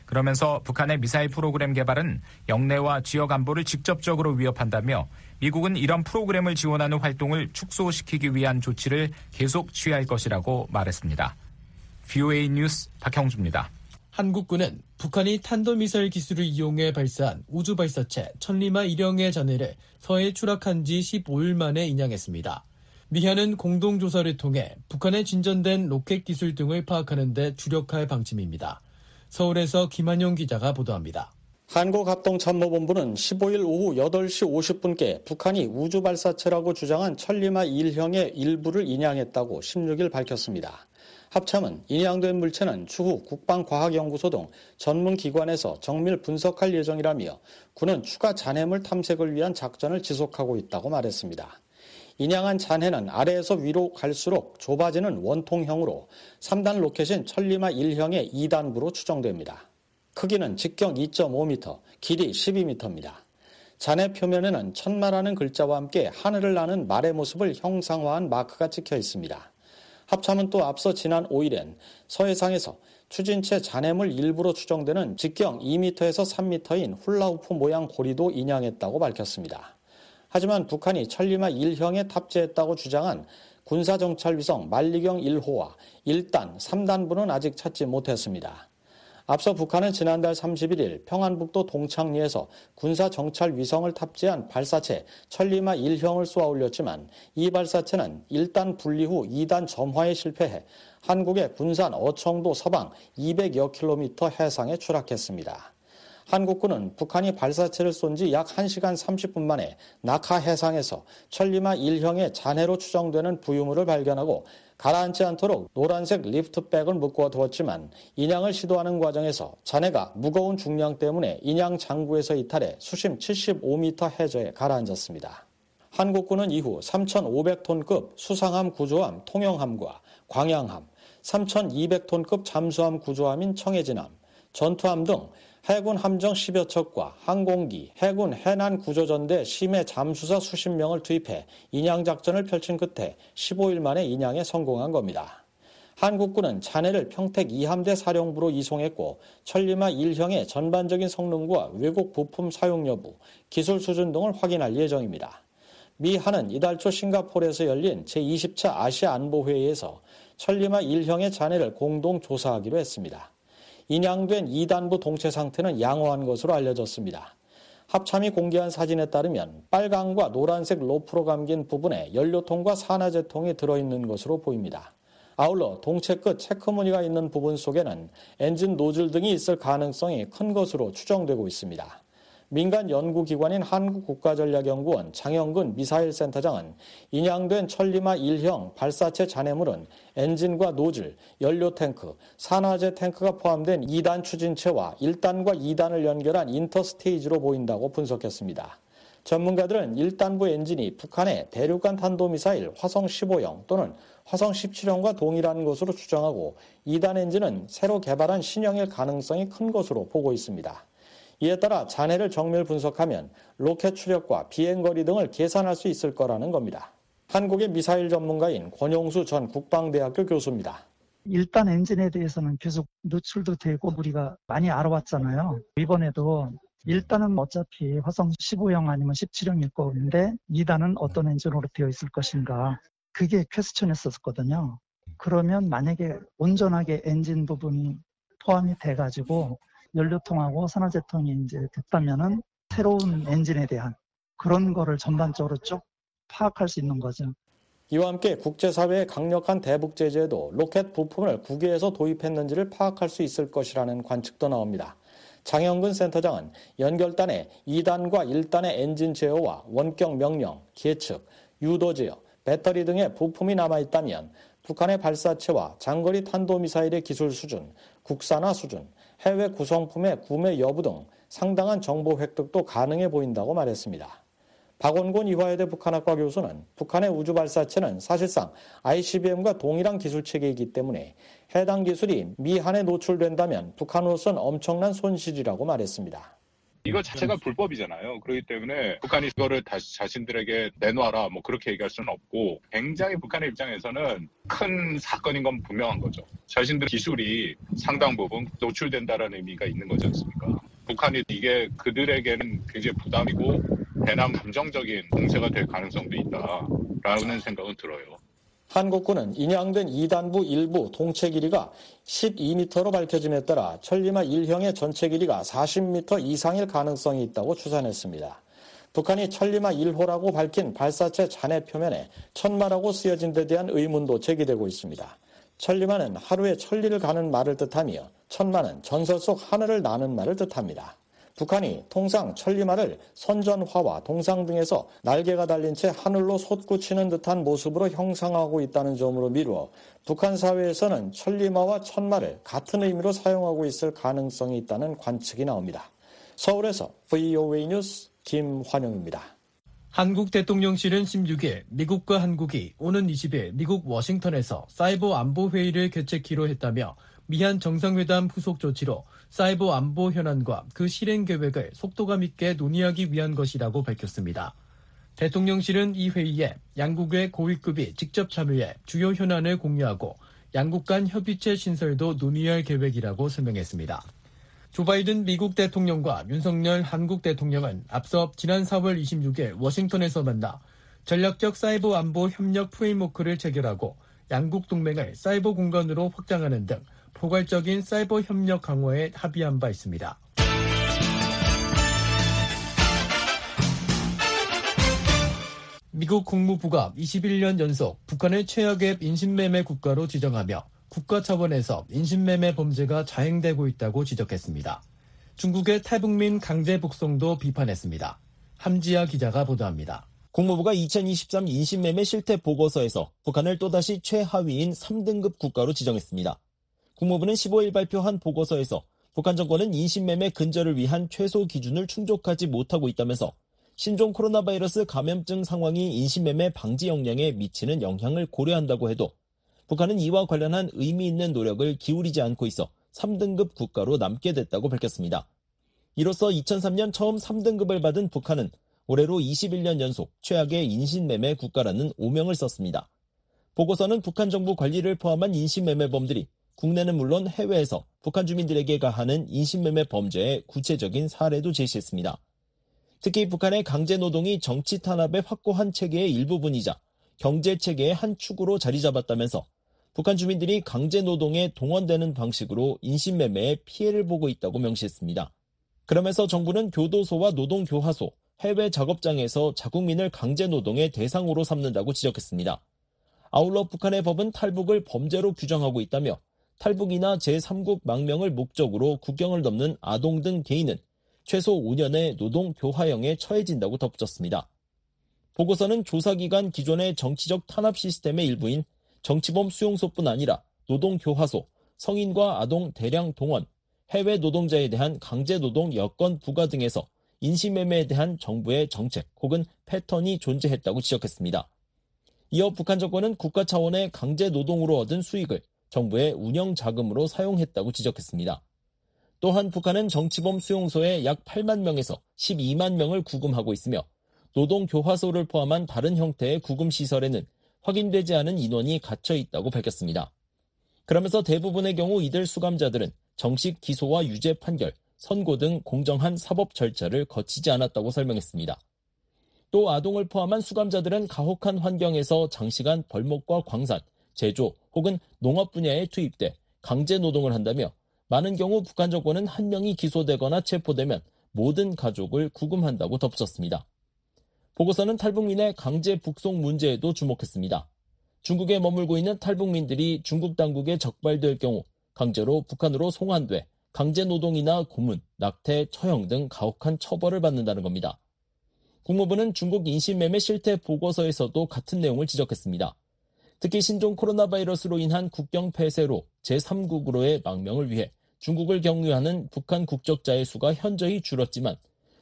그러면서 북한의 미사일 프로그램 개발은 영내와 지역 안보를 직접적으로 위협한다며 미국은 이런 프로그램을 지원하는 활동을 축소시키기 위한 조치를 계속 취할 것이라고 말했습니다. VOA 뉴스 박형주입니다. 한국군은 북한이 탄도미사일 기술을 이용해 발사한 우주발사체 천리마 1형의 잔해를 서해 추락한 지 15일 만에 인양했습니다. 미한은 공동조사를 통해 북한의 진전된 로켓 기술 등을 파악하는 데 주력할 방침입니다. 서울에서 김한용 기자가 보도합니다. 한국합동참모본부는 15일 오후 8시 50분께 북한이 우주발사체라고 주장한 천리마 1형의 일부를 인양했다고 16일 밝혔습니다. 합참은 인양된 물체는 추후 국방과학연구소 등 전문기관에서 정밀 분석할 예정이라며 군은 추가 잔해물 탐색을 위한 작전을 지속하고 있다고 말했습니다. 인양한 잔해는 아래에서 위로 갈수록 좁아지는 원통형으로 3단 로켓인 천리마 1형의 2단부로 추정됩니다. 크기는 직경 2.5m, 길이 12m입니다. 잔해 표면에는 천마라는 글자와 함께 하늘을 나는 말의 모습을 형상화한 마크가 찍혀 있습니다. 합참은 또 앞서 지난 5일엔 서해상에서 추진체 잔해물 일부로 추정되는 직경 2m에서 3m인 훌라후프 모양 고리도 인양했다고 밝혔습니다. 하지만 북한이 천리마 1형에 탑재했다고 주장한 군사정찰위성 만리경 1호와 1단, 3단부는 아직 찾지 못했습니다. 앞서 북한은 지난달 31일 평안북도 동창리에서 군사 정찰 위성을 탑재한 발사체 천리마 1형을 쏘아 올렸지만 이 발사체는 1단 분리 후 2단 점화에 실패해 한국의 군산 어청도 서방 200여 킬로미터 해상에 추락했습니다. 한국군은 북한이 발사체를 쏜 지 약 1시간 30분 만에 낙하 해상에서 천리마 1형의 잔해로 추정되는 부유물을 발견하고 가라앉지 않도록 노란색 리프트백을 묶어 두었지만 인양을 시도하는 과정에서 잔해가 무거운 중량 때문에 인양 장구에서 이탈해 수심 75m 해저에 가라앉았습니다. 한국군은 이후 3,500톤급 수상함 구조함 통영함과 광양함, 3,200톤급 잠수함 구조함인 청해진함, 전투함 등 해군 함정 10여 척과 항공기, 해군 해난 구조전대 심해 잠수사 수십 명을 투입해 인양 작전을 펼친 끝에 15일 만에 인양에 성공한 겁니다. 한국군은 잔해를 평택 2함대 사령부로 이송했고 천리마 1형의 전반적인 성능과 외국 부품 사용 여부, 기술 수준 등을 확인할 예정입니다. 미 한은 이달 초 싱가포르에서 열린 제20차 아시아 안보회의에서 천리마 1형의 잔해를 공동 조사하기로 했습니다. 인양된 2단부 동체 상태는 양호한 것으로 알려졌습니다. 합참이 공개한 사진에 따르면 빨강과 노란색 로프로 감긴 부분에 연료통과 산화제통이 들어있는 것으로 보입니다. 아울러 동체 끝 체크무늬가 있는 부분 속에는 엔진 노즐 등이 있을 가능성이 큰 것으로 추정되고 있습니다. 민간 연구기관인 한국국가전략연구원 장영근 미사일 센터장은 인양된 천리마 1형 발사체 잔해물은 엔진과 노즐, 연료 탱크, 산화제 탱크가 포함된 2단 추진체와 1단과 2단을 연결한 interstage로 보인다고 분석했습니다. 전문가들은 1단부 엔진이 북한의 대륙간 탄도미사일 화성 15형 또는 화성 17형과 동일한 것으로 추정하고 2단 엔진은 새로 개발한 신형일 가능성이 큰 것으로 보고 있습니다. 이에 따라 잔해를 정밀 분석하면 로켓 추력과 비행거리 등을 계산할 수 있을 거라는 겁니다. 한국의 미사일 전문가인 권용수 전 국방대학교 교수입니다. 일단 엔진에 대해서는 계속 노출도 되고 우리가 많이 알아왔잖아요. 이번에도 1단은 어차피 화성 15형 아니면 17형일 거인데 2단은 어떤 엔진으로 되어 있을 것인가. 그게 question했었거든요. 그러면 만약에 온전하게 엔진 부분이 포함이 돼가지고 연료통하고 산화제통이 이제 됐다면은 새로운 엔진에 대한 그런 거를 전반적으로 쭉 파악할 수 있는 거죠. 이와 함께 국제사회의 강력한 대북 제재에도 로켓 부품을 국외에서 도입했는지를 파악할 수 있을 것이라는 관측도 나옵니다. 장영근 센터장은 연결단에 2단과 1단의 엔진 제어와 원격 명령, 계측, 유도 제어, 배터리 등의 부품이 남아있다면 북한의 발사체와 장거리 탄도미사일의 기술 수준, 국산화 수준, 해외 구성품의 구매 여부 등 상당한 정보 획득도 가능해 보인다고 말했습니다. 박원곤 이화여대 북한학과 교수는 북한의 우주 발사체는 사실상 ICBM과 동일한 기술 체계이기 때문에 해당 기술이 미한에 노출된다면 북한으로서는 엄청난 손실이라고 말했습니다. 이거 자체가 불법이잖아요. 그렇기 때문에 북한이 그거를 다시 자신들에게 내놔라 뭐 그렇게 얘기할 수는 없고 굉장히 북한의 입장에서는 큰 사건인 건 분명한 거죠. 자신들 기술이 상당 부분 노출된다라는 의미가 있는 거지 않습니까? 북한이 이게 그들에게는 굉장히 부담이고 대남 감정적인 공세가 될 가능성도 있다라는 생각은 들어요. 한국군은 인양된 2단부 일부 동체 길이가 12m로 밝혀짐에 따라 천리마 1형의 전체 길이가 40m 이상일 가능성이 있다고 추산했습니다. 북한이 천리마 1호라고 밝힌 발사체 잔해 표면에 천마라고 쓰여진 데 대한 의문도 제기되고 있습니다. 천리마는 하루에 천리를 가는 말을 뜻하며 천마는 전설 속 하늘을 나는 말을 뜻합니다. 북한이 통상 천리마를 선전화와 동상 등에서 날개가 달린 채 하늘로 솟구치는 듯한 모습으로 형상하고 있다는 점으로 미루어 북한 사회에서는 천리마와 천마를 같은 의미로 사용하고 있을 가능성이 있다는 관측이 나옵니다. 서울에서 VOA 뉴스 김환영입니다. 한국 대통령실은 16일 미국과 한국이 오는 20일 미국 워싱턴에서 사이버 안보 회의를 개최키로 했다며 미한 정상회담 후속 조치로 사이버 안보 현안과 그 실행 계획을 속도감 있게 논의하기 위한 것이라고 밝혔습니다. 대통령실은 이 회의에 양국의 고위급이 직접 참여해 주요 현안을 공유하고 양국 간 협의체 신설도 논의할 계획이라고 설명했습니다. 조 바이든 미국 대통령과 윤석열 한국 대통령은 앞서 지난 4월 26일 워싱턴에서 만나 전략적 사이버 안보 협력 프레임워크를 체결하고 양국 동맹을 사이버 공간으로 확장하는 등 포괄적인 사이버 협력 강화에 합의한 바 있습니다. 미국 국무부가 21년 연속 북한을 최악의 인신매매 국가로 지정하며 국가 차원에서 인신매매 범죄가 자행되고 있다고 지적했습니다. 중국의 탈북민 강제 북송도 비판했습니다. 함지아 기자가 보도합니다. 국무부가 2023 인신매매 실태 보고서에서 북한을 또다시 최하위인 3등급 국가로 지정했습니다. 국무부는 15일 발표한 보고서에서 북한 정권은 인신매매 근절을 위한 최소 기준을 충족하지 못하고 있다면서 신종 코로나 바이러스 감염증 상황이 인신매매 방지 역량에 미치는 영향을 고려한다고 해도 북한은 이와 관련한 의미 있는 노력을 기울이지 않고 있어 3등급 국가로 남게 됐다고 밝혔습니다. 이로써 2003년 처음 3등급을 받은 북한은 올해로 21년 연속 최악의 인신매매 국가라는 오명을 썼습니다. 보고서는 북한 정부 관리를 포함한 인신매매범들이 국내는 물론 해외에서 북한 주민들에게 가하는 인신매매 범죄의 구체적인 사례도 제시했습니다. 특히 북한의 강제 노동이 정치 탄압의 확고한 체계의 일부분이자 경제 체계의 한 축으로 자리 잡았다면서 북한 주민들이 강제 노동에 동원되는 방식으로 인신매매에 피해를 보고 있다고 명시했습니다. 그러면서 정부는 교도소와 노동교화소, 해외 작업장에서 자국민을 강제 노동의 대상으로 삼는다고 지적했습니다. 아울러 북한의 법은 탈북을 범죄로 규정하고 있다며 탈북이나 제3국 망명을 목적으로 국경을 넘는 아동 등 개인은 최소 5년의 노동 교화형에 처해진다고 덧붙였습니다. 보고서는 조사기관 기존의 정치적 탄압 시스템의 일부인 정치범 수용소뿐 아니라 노동교화소, 성인과 아동 대량 동원, 해외 노동자에 대한 강제노동 여건 부과 등에서 인신매매에 대한 정부의 정책 혹은 패턴이 존재했다고 지적했습니다. 이어 북한 정권은 국가 차원의 강제노동으로 얻은 수익을 정부의 운영 자금으로 사용했다고 지적했습니다. 또한 북한은 정치범 수용소에 약 8만 명에서 12만 명을 구금하고 있으며 노동 교화소를 포함한 다른 형태의 구금 시설에는 확인되지 않은 인원이 갇혀 있다고 밝혔습니다. 그러면서 대부분의 경우 이들 수감자들은 정식 기소와 유죄 판결, 선고 등 공정한 사법 절차를 거치지 않았다고 설명했습니다. 또 아동을 포함한 수감자들은 가혹한 환경에서 장시간 벌목과 광산, 제조 혹은 농업 분야에 투입돼 강제 노동을 한다며 많은 경우 북한 정권은 한 명이 기소되거나 체포되면 모든 가족을 구금한다고 덧붙였습니다. 보고서는 탈북민의 강제 북송 문제에도 주목했습니다. 중국에 머물고 있는 탈북민들이 중국 당국에 적발될 경우 강제로 북한으로 송환돼 강제 노동이나 고문, 낙태, 처형 등 가혹한 처벌을 받는다는 겁니다. 국무부는 중국 인신매매 실태 보고서에서도 같은 내용을 지적했습니다. 특히 신종 코로나 바이러스로 인한 국경 폐쇄로 제3국으로의 망명을 위해 중국을 경유하는 북한 국적자의 수가 현저히 줄었지만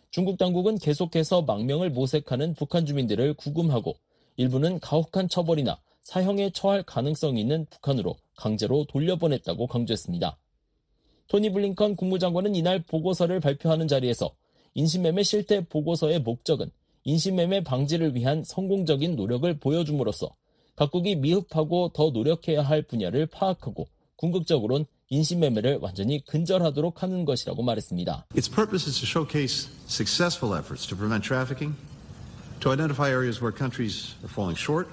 중국 당국은 계속해서 망명을 모색하는 북한 주민들을 구금하고 일부는 가혹한 처벌이나 사형에 처할 가능성이 있는 북한으로 강제로 돌려보냈다고 강조했습니다. 토니 블링컨 국무장관은 이날 보고서를 발표하는 자리에서 인신매매 실태 보고서의 목적은 인신매매 방지를 위한 성공적인 노력을 보여줌으로써 각국이 미흡하고 더 노력해야 할 분야를 파악하고 궁극적으로는 인신매매를 완전히 근절하도록 하는 것이라고 말했습니다. Its purpose is to showcase successful efforts to prevent trafficking, to identify areas where countries are falling short,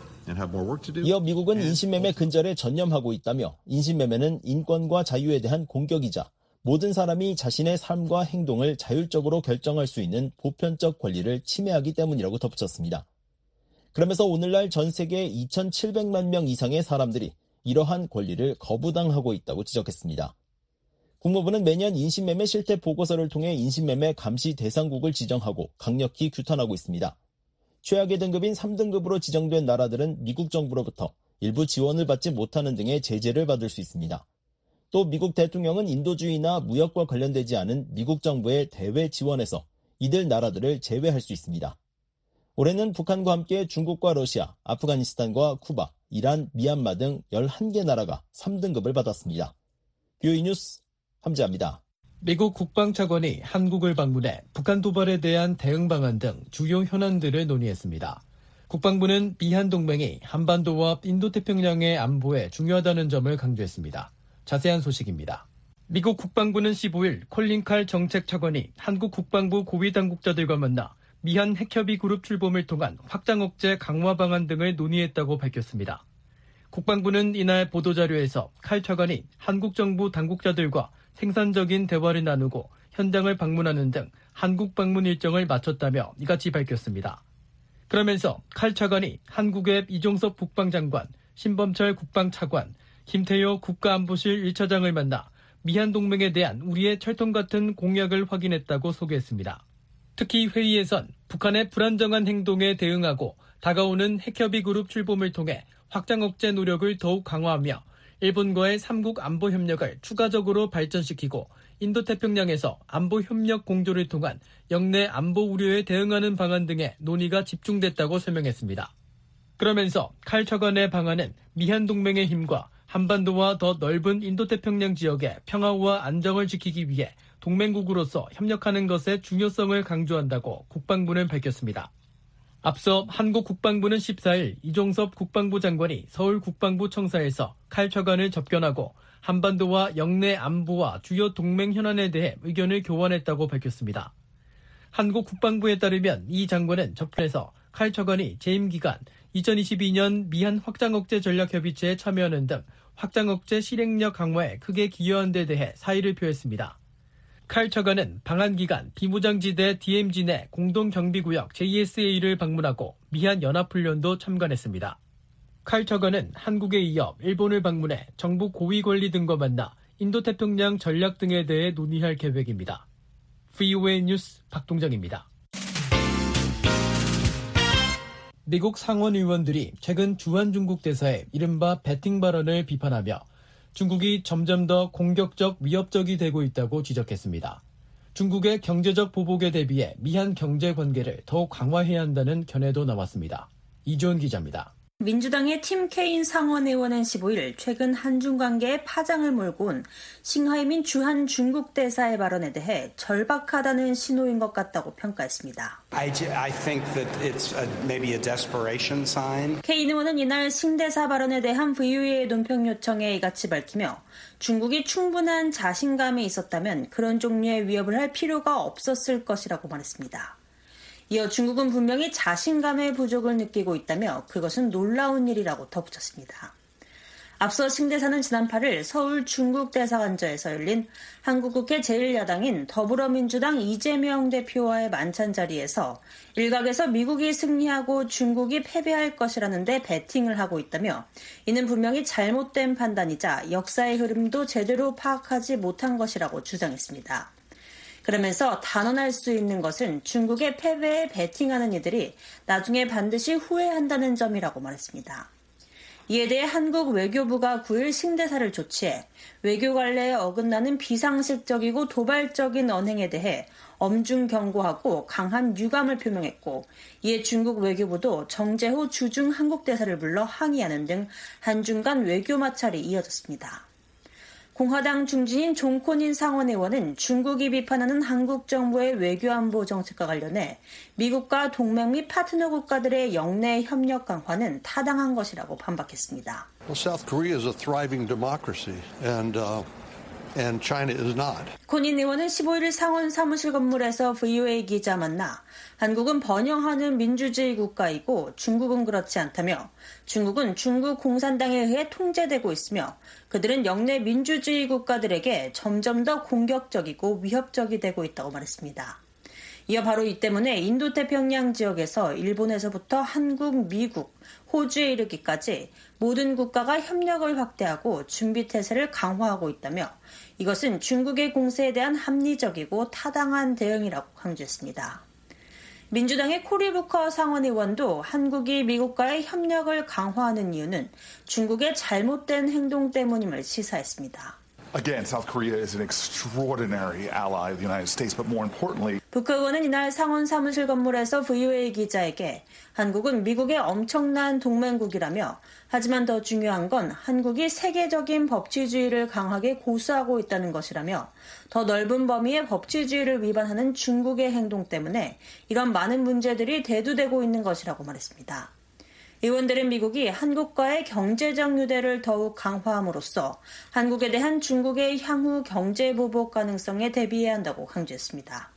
이어 미국은 인신매매 근절에 전념하고 있다며 인신매매는 인권과 자유에 대한 공격이자 모든 사람이 자신의 삶과 행동을 자율적으로 결정할 수 있는 보편적 권리를 침해하기 때문이라고 덧붙였습니다. 그러면서 오늘날 전 세계 2,700만 명 이상의 사람들이 이러한 권리를 거부당하고 있다고 지적했습니다. 국무부는 매년 인신매매 실태 보고서를 통해 인신매매 감시 대상국을 지정하고 강력히 규탄하고 있습니다. 최악의 등급인 3등급으로 지정된 나라들은 미국 정부로부터 일부 지원을 받지 못하는 등의 제재를 받을 수 있습니다. 또 미국 대통령은 인도주의나 무역과 관련되지 않은 미국 정부의 대외 지원에서 이들 나라들을 제외할 수 있습니다. 올해는 북한과 함께 중국과 러시아, 아프가니스탄과 쿠바, 이란, 미얀마 등 11개 나라가 3등급을 받았습니다. 뷰이 뉴스 함재합니다. 미국 국방차관이 한국을 방문해 북한 도발에 대한 대응 방안 등 주요 현안들을 논의했습니다. 국방부는 미한 동맹이 한반도와 인도태평양의 안보에 중요하다는 점을 강조했습니다. 자세한 소식입니다. 미국 국방부는 15일 콜린 칼 정책 차관이 한국 국방부 고위 당국자들과 만나 미한 핵협의 그룹 출범을 통한 확장 억제 강화 방안 등을 논의했다고 밝혔습니다. 국방부는 이날 보도자료에서 칼 차관이 한국 정부 당국자들과 생산적인 대화를 나누고 현장을 방문하는 등 한국 방문 일정을 마쳤다며 이같이 밝혔습니다. 그러면서 칼 차관이 한국의 이종섭 국방장관, 신범철 국방차관, 김태효 국가안보실 1차장을 만나 미한 동맹에 대한 우리의 철통 같은 공약을 확인했다고 소개했습니다. 특히 회의에선 북한의 불안정한 행동에 대응하고 다가오는 핵협의 그룹 출범을 통해 확장 억제 노력을 더욱 강화하며 일본과의 3국 안보 협력을 추가적으로 발전시키고 인도태평양에서 안보 협력 공조를 통한 영내 안보 우려에 대응하는 방안 등의 논의가 집중됐다고 설명했습니다. 그러면서 칼 차관의 방안은 미한 동맹의 힘과 한반도와 더 넓은 인도태평양 지역의 평화와 안정을 지키기 위해 동맹국으로서 협력하는 것의 중요성을 강조한다고 국방부는 밝혔습니다. 앞서 한국 국방부는 14일 이종섭 국방부 장관이 서울 국방부 청사에서 칼 차관을 접견하고 한반도와 영내 안보와 주요 동맹 현안에 대해 의견을 교환했다고 밝혔습니다. 한국 국방부에 따르면 이 장관은 접근에서 칼 차관이 재임 기간 2022년 미한 확장 억제 전략 협의체에 참여하는 등 확장 억제 실행력 강화에 크게 기여한 데 대해 사의를 표했습니다. 칼 차관은 방한 기간 비무장지대 DMZ 내 공동경비구역 JSA를 방문하고 미한 연합훈련도 참관했습니다. 칼 차관은 한국에 이어 일본을 방문해 정부 고위 관리 등과 만나 인도태평양 전략 등에 대해 논의할 계획입니다. VOA 뉴스 박동정입니다. 미국 상원 의원들이 최근 주한 중국 대사의 이른바 배팅 발언을 비판하며 중국이 점점 더 공격적 위협적이 되고 있다고 지적했습니다. 중국의 경제적 보복에 대비해 미한 경제 관계를 더욱 강화해야 한다는 견해도 나왔습니다. 이주원 기자입니다. 민주당의 팀 케인 상원 의원은 15일 최근 한중 관계에 파장을 몰고 온 싱하이민 주한 중국 대사의 발언에 대해 절박하다는 신호인 것 같다고 평가했습니다. I, I think that it's a, maybe a desperation sign. 케인 의원은 이날 신 대사 발언에 대한 VOA의 논평 요청에 이같이 밝히며 중국이 충분한 자신감이 있었다면 그런 종류의 위협을 할 필요가 없었을 것이라고 말했습니다. 이어 중국은 분명히 자신감의 부족을 느끼고 있다며 그것은 놀라운 일이라고 덧붙였습니다. 앞서 싱 대사는 지난 8일 서울 중국 대사관저에서 열린 한국국회 제1야당인 더불어민주당 이재명 대표와의 만찬 자리에서 일각에서 미국이 승리하고 중국이 패배할 것이라는데 베팅을 하고 있다며 이는 분명히 잘못된 판단이자 역사의 흐름도 제대로 파악하지 못한 것이라고 주장했습니다. 그러면서 단언할 수 있는 것은 중국의 패배에 베팅하는 이들이 나중에 반드시 후회한다는 점이라고 말했습니다. 이에 대해 한국 외교부가 9일 신대사를 조치해 외교 관례에 어긋나는 비상식적이고 도발적인 언행에 대해 엄중 경고하고 강한 유감을 표명했고 이에 중국 외교부도 정재호 주중 한국 대사를 불러 항의하는 등 한중 간 외교 마찰이 이어졌습니다. 공화당 중진인 종코닌 상원의원은 중국이 비판하는 한국 정부의 외교안보 정책과 관련해 미국과 동맹 및 파트너 국가들의 영내 협력 강화는 타당한 것이라고 반박했습니다. Well, South Korea is a thriving democracy and uh... 코닌 의원은 15일 상원 사무실 건물에서 VOA 기자 만나 한국은 번영하는 민주주의 국가이고 중국은 그렇지 않다며 중국은 중국 공산당에 의해 통제되고 있으며 그들은 영내 민주주의 국가들에게 점점 더 공격적이고 위협적이 되고 있다고 말했습니다. 이어 바로 이 때문에 인도태평양 지역에서 일본에서부터 한국, 미국, 호주에 이르기까지 모든 국가가 협력을 확대하고 준비태세를 강화하고 있다며 이것은 중국의 공세에 대한 합리적이고 타당한 대응이라고 강조했습니다. 민주당의 코리부커 상원의원도 한국이 미국과의 협력을 강화하는 이유는 중국의 잘못된 행동 때문임을 시사했습니다. Again, South Korea is an extraordinary ally of the United States, but more importantly, 의원은 이날 상원 사무실 건물에서 VOA 기자에게 한국은 미국의 엄청난 동맹국이라며 하지만 더 중요한 건 한국이 세계적인 법치주의를 강하게 고수하고 있다는 것이라며 더 넓은 범위의 법치주의를 위반하는 중국의 행동 때문에 이런 많은 문제들이 대두되고 있는 것이라고 말했습니다. 의원들은 미국이 한국과의 경제적 유대를 더욱 강화함으로써 한국에 대한 중국의 향후 경제 보복 가능성에 대비해야 한다고 강조했습니다.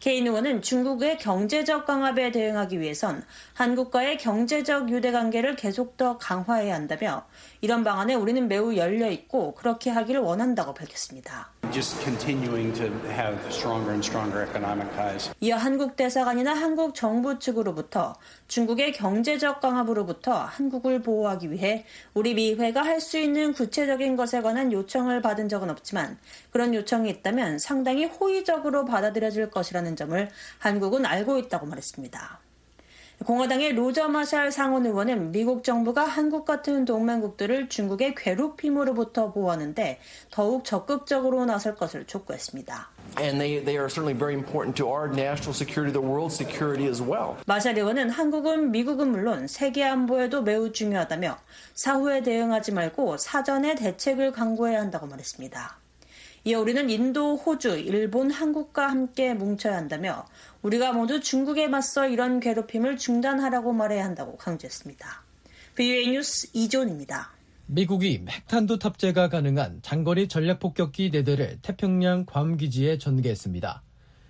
케인 의원은 중국의 경제적 강압에 대응하기 위해선 한국과의 경제적 유대 관계를 계속 더 강화해야 한다며 이런 방안에 우리는 매우 열려 있고 그렇게 하기를 원한다고 밝혔습니다. 이어 한국 대사관이나 한국 정부 측으로부터 중국의 경제적 강압으로부터 한국을 보호하기 위해 우리 미회가 할 수 있는 구체적인 것에 관한 요청을 받은 적은 없지만 그런 요청이 있다면 상당히 호의적으로 받아들여질 것이라는 점을 한국은 알고 있다고 말했습니다. 공화당의 로저 마샬 상원 의원은 미국 정부가 한국 같은 동맹국들을 중국의 괴롭힘으로부터 보호하는데 더욱 적극적으로 나설 것을 촉구했습니다. And they, they are certainly very important to our national security, the world security as well. 마샬 의원은 한국은 미국은 물론 세계 안보에도 매우 중요하다며 사후에 대응하지 말고 사전에 대책을 강구해야 한다고 말했습니다. 이어 우리는 인도, 호주, 일본, 한국과 함께 뭉쳐야 한다며 우리가 모두 중국에 맞서 이런 괴롭힘을 중단하라고 말해야 한다고 강조했습니다. VOA 뉴스 이존입니다. 미국이 핵탄두 탑재가 가능한 장거리 전략폭격기 4대를 태평양 괌 기지에 전개했습니다.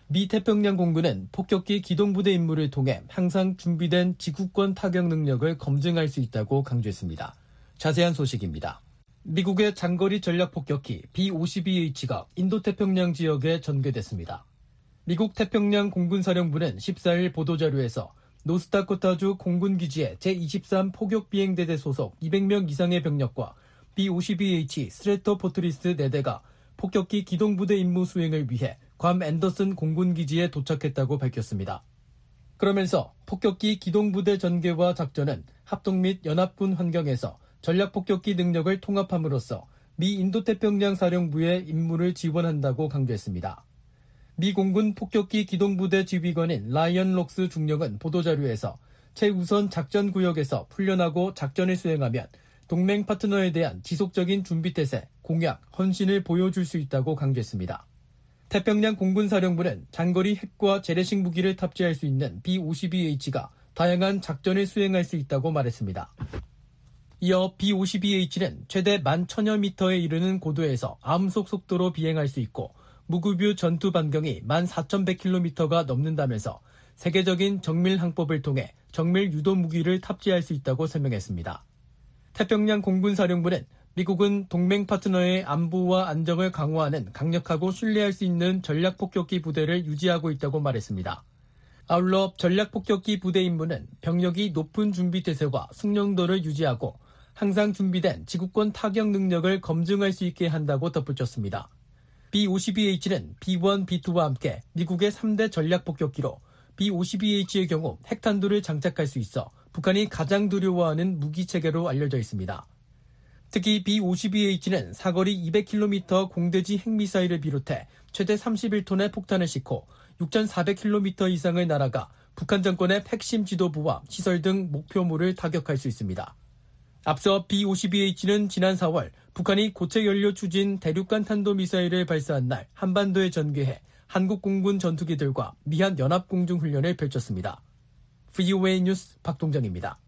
미 태평양 공군은 폭격기 기동부대 임무를 통해 항상 준비된 지구권 타격 능력을 검증할 수 있다고 강조했습니다. 자세한 소식입니다. 미국의 장거리 전략 폭격기 B-52H가 인도태평양 지역에 전개됐습니다. 미국 태평양 공군사령부는 14일 보도자료에서 노스다코타주 공군기지의 제23 폭격비행대대 소속 200명 이상의 병력과 B-52H 스트래토포트리스 4대가 폭격기 기동부대 임무 수행을 위해 괌 앤더슨 공군기지에 도착했다고 밝혔습니다. 그러면서 폭격기 기동부대 전개와 작전은 합동 및 연합군 환경에서 전략폭격기 능력을 통합함으로써 미 인도태평양 사령부의 임무를 지원한다고 강조했습니다. 미 공군 폭격기 기동부대 지휘관인 라이언 록스 중령은 보도자료에서 최우선 작전 구역에서 훈련하고 작전을 수행하면 동맹 파트너에 대한 지속적인 준비태세, 공약, 헌신을 보여줄 수 있다고 강조했습니다. 태평양 공군사령부는 장거리 핵과 재래식 무기를 탑재할 수 있는 B-52H가 다양한 작전을 수행할 수 있다고 말했습니다. 이어 B-52H는 최대 11,000여 미터에 이르는 고도에서 암속 속도로 비행할 수 있고 무급유 전투 반경이 14,100km가 넘는다면서 세계적인 정밀 항법을 통해 정밀 유도 무기를 탑재할 수 있다고 설명했습니다. 태평양 공군 사령부는 미국은 동맹 파트너의 안보와 안정을 강화하는 강력하고 신뢰할 수 있는 전략 폭격기 부대를 유지하고 있다고 말했습니다. 아울러 전략 폭격기 부대 임무는 병력이 높은 준비 태세와 숙련도를 유지하고 항상 준비된 지구권 타격 능력을 검증할 수 있게 한다고 덧붙였습니다. B-52H는 B-1, B-2와 함께 미국의 3대 전략 폭격기로 B-52H의 경우 핵탄두를 장착할 수 있어 북한이 가장 두려워하는 무기 체계로 알려져 있습니다. 특히 B-52H는 사거리 200km 공대지 핵미사일을 비롯해 최대 31톤의 폭탄을 싣고 6,400km 이상을 날아가 북한 정권의 핵심 지도부와 시설 등 목표물을 타격할 수 있습니다. 앞서 B-52H는 지난 4월 북한이 고체 연료 추진 대륙간 탄도 미사일을 발사한 날 한반도에 전개해 한국 공군 전투기들과 미한 연합 공중 훈련을 펼쳤습니다. VOA 뉴스 박동정입니다.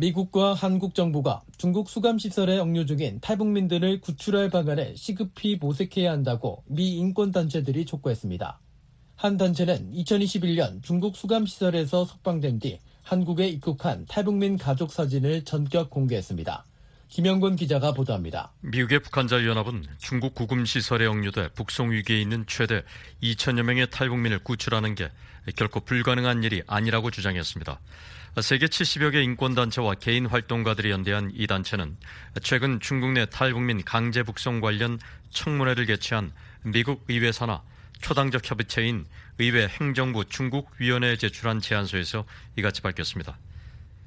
미국과 한국 정부가 중국 수감시설에 억류 중인 탈북민들을 구출할 방안을 시급히 모색해야 한다고 미 인권단체들이 촉구했습니다. 한 단체는 2021년 중국 수감시설에서 석방된 뒤 한국에 입국한 탈북민 가족 사진을 전격 공개했습니다. 김영곤 기자가 보도합니다. 미국의 북한자유연합은 중국 구금시설에 억류돼 북송 위기에 있는 최대 2천여 명의 탈북민을 구출하는 게 결코 불가능한 일이 아니라고 주장했습니다. 세계 70여 개 인권단체와 개인 활동가들이 연대한 이 단체는 최근 중국 내 탈북민 강제 북송 관련 청문회를 개최한 미국 의회 산하 초당적 협의체인 의회 행정부 중국위원회에 제출한 제안서에서 이같이 밝혔습니다.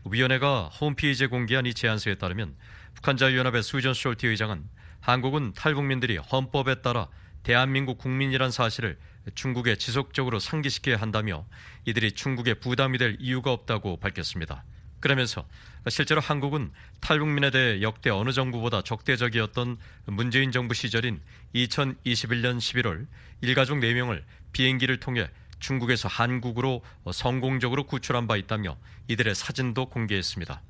위원회가 홈페이지에 공개한 이 제안서에 따르면 북한자유연합의 수전 숄티 의장은 한국은 탈북민들이 헌법에 따라 대한민국 국민이란 사실을 중국에 지속적으로 상기시켜야 한다며 이들이 중국에 부담이 될 이유가 없다고 밝혔습니다. 그러면서 실제로 한국은 탈북민에 대해 역대 어느 정부보다 적대적이었던 문재인 정부 시절인 2021년 11월 일가족 4명을 비행기를 통해 중국에서 한국으로 성공적으로 구출한 바 있다며 이들의 사진도 공개했습니다.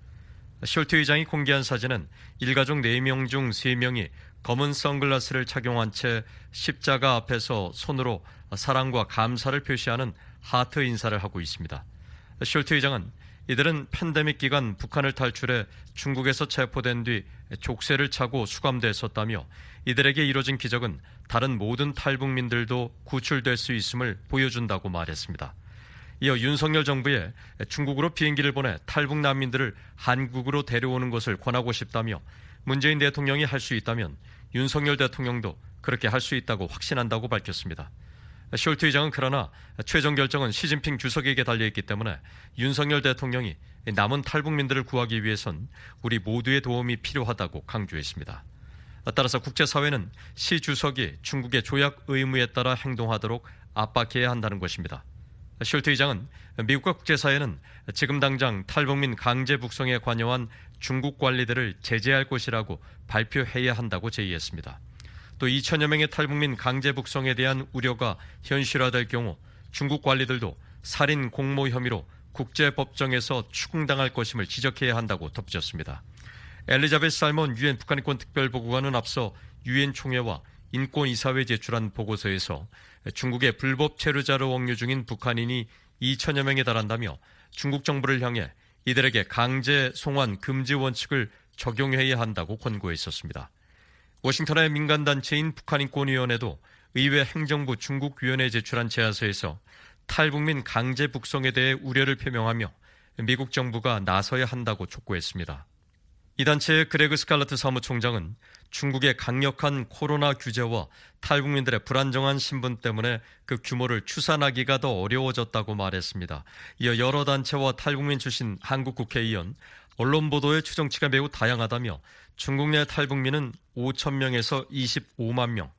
숄트 의장이 공개한 사진은 일가족 4명 중 3명이 검은 선글라스를 착용한 채 십자가 앞에서 손으로 사랑과 감사를 표시하는 하트 인사를 하고 있습니다. 숄트 의장은 이들은 팬데믹 기간 북한을 탈출해 중국에서 체포된 뒤 족쇄를 차고 수감됐었다며 이들에게 이뤄진 기적은 다른 모든 탈북민들도 구출될 수 있음을 보여준다고 말했습니다. 이어 윤석열 정부에 중국으로 비행기를 보내 탈북 난민들을 한국으로 데려오는 것을 권하고 싶다며 문재인 대통령이 할 수 있다면 윤석열 대통령도 그렇게 할 수 있다고 확신한다고 밝혔습니다. 숄트 의장은 그러나 최종 결정은 시진핑 주석에게 달려있기 때문에 윤석열 대통령이 남은 탈북민들을 구하기 위해선 우리 모두의 도움이 필요하다고 강조했습니다. 따라서 국제사회는 시 주석이 중국의 조약 의무에 따라 행동하도록 압박해야 한다는 것입니다. 숄트 의장은 미국과 국제사회는 지금 당장 탈북민 강제 북송에 관여한 중국 관리들을 제재할 것이라고 발표해야 한다고 제의했습니다. 또 2천여 명의 탈북민 강제 북송에 대한 우려가 현실화될 경우 중국 관리들도 살인 공모 혐의로 국제법정에서 추궁당할 것임을 지적해야 한다고 덧붙였습니다. 엘리자베스 살몬 유엔 북한인권 특별보고관은 앞서 유엔 총회와 인권이사회 제출한 보고서에서 중국의 불법 체류자로 억류 중인 북한인이 2천여 명에 달한다며 중국 정부를 향해 이들에게 강제 송환 금지 원칙을 적용해야 한다고 권고했었습니다. 워싱턴의 민간단체인 북한인권위원회도 의회 행정부 중국위원회에 제출한 제안서에서 탈북민 강제 북송에 대해 우려를 표명하며 미국 정부가 나서야 한다고 촉구했습니다. 이 단체의 그레그 스칼러트 사무총장은 중국의 강력한 코로나 규제와 탈북민들의 불안정한 신분 때문에 그 규모를 추산하기가 더 어려워졌다고 말했습니다. 이어 여러 단체와 탈북민 출신 한국 국회의원, 언론 보도의 추정치가 매우 다양하다며 중국 내 탈북민은 5천 명에서 25만 명,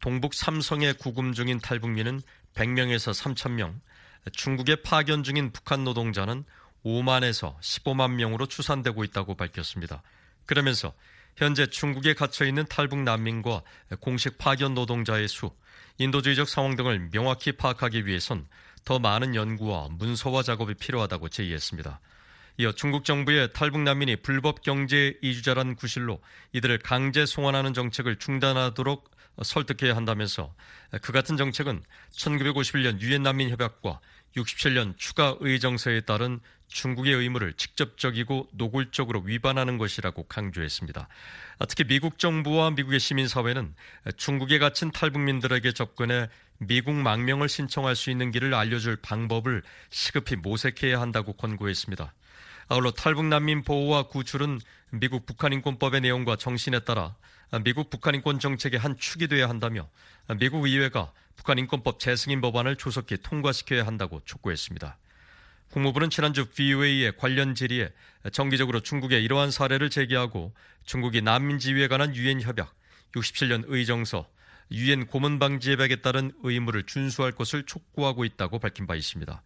동북 삼성에 구금 중인 탈북민은 100명에서 3천 명, 중국에 파견 중인 북한 노동자는 5만에서 15만 명으로 추산되고 있다고 밝혔습니다. 그러면서 현재 중국에 갇혀 있는 탈북 난민과 공식 파견 노동자의 수, 인도주의적 상황 등을 명확히 파악하기 위해선 더 많은 연구와 문서화 작업이 필요하다고 제의했습니다. 이어 중국 정부의 탈북 난민이 불법 경제 이주자란 구실로 이들을 강제 송환하는 정책을 중단하도록 설득해야 한다면서 그 같은 정책은 1951년 유엔 난민 협약과 67년 추가 의정서에 따른 중국의 의무를 직접적이고 노골적으로 위반하는 것이라고 강조했습니다. 특히 미국 정부와 미국의 시민사회는 중국에 갇힌 탈북민들에게 접근해 미국 망명을 신청할 수 있는 길을 알려줄 방법을 시급히 모색해야 한다고 권고했습니다. 아울러 탈북 난민 보호와 구출은 미국 북한인권법의 내용과 정신에 따라 미국 북한인권 정책의 한 축이 되어야 한다며 미국 의회가 북한인권법 재승인 법안을 조속히 통과시켜야 한다고 촉구했습니다. 국무부는 지난주 VOA의 관련 질의에 정기적으로 중국의 이러한 사례를 제기하고 중국이 난민 지위에 관한 유엔 협약, 67년 의정서, 유엔 고문 방지 협약에 따른 의무를 준수할 것을 촉구하고 있다고 밝힌 바 있습니다.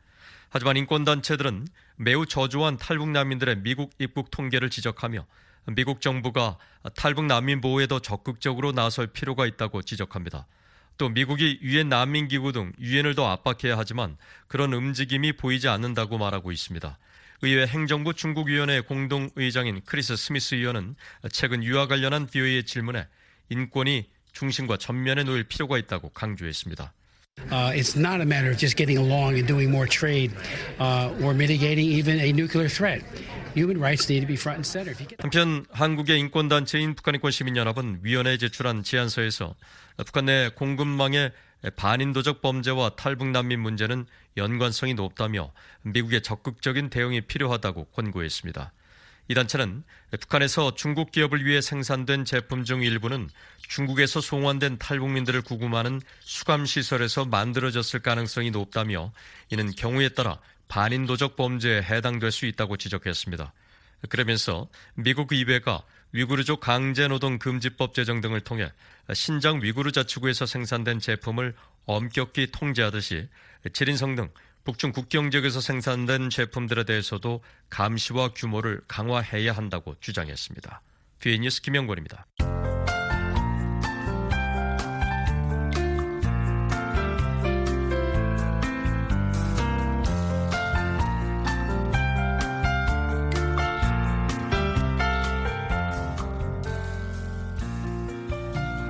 하지만 인권단체들은 매우 저조한 탈북 난민들의 미국 입국 통계를 지적하며 미국 정부가 탈북 난민 보호에 더 적극적으로 나설 필요가 있다고 지적합니다. 또 미국이 유엔 난민기구 등 유엔을 더 압박해야 하지만 그런 움직임이 보이지 않는다고 말하고 있습니다. 의회 행정부 중국위원회 공동의장인 크리스 스미스 의원은 최근 이와 관련한 VOA의 질문에 인권이 중심과 전면에 놓일 필요가 있다고 강조했습니다. Uh, it's not a matter of just getting along and doing more trade uh, or mitigating even a nuclear threat. Human rights need to be front and center. 한편 한국의 인권단체인 북한인권 시민연합은 위원회에 제출한 제안서에서 북한 내 공급망의 반인도적 범죄와 탈북 난민 문제는 연관성이 높다며 미국의 적극적인 대응이 필요하다고 권고했습니다. 이 단체는 북한에서 중국 기업을 위해 생산된 제품 중 일부는 중국에서 송환된 탈북민들을 구금하는 수감시설에서 만들어졌을 가능성이 높다며 이는 경우에 따라 반인도적 범죄에 해당될 수 있다고 지적했습니다. 그러면서 미국 의회가 위구르족 강제노동 금지법 제정 등을 통해 신장 위구르 자치구에서 생산된 제품을 엄격히 통제하듯이 지린성 등 북중 국경 지역에서 생산된 제품들에 대해서도 감시와 규모를 강화해야 한다고 주장했습니다. 비니스 김영권입니다.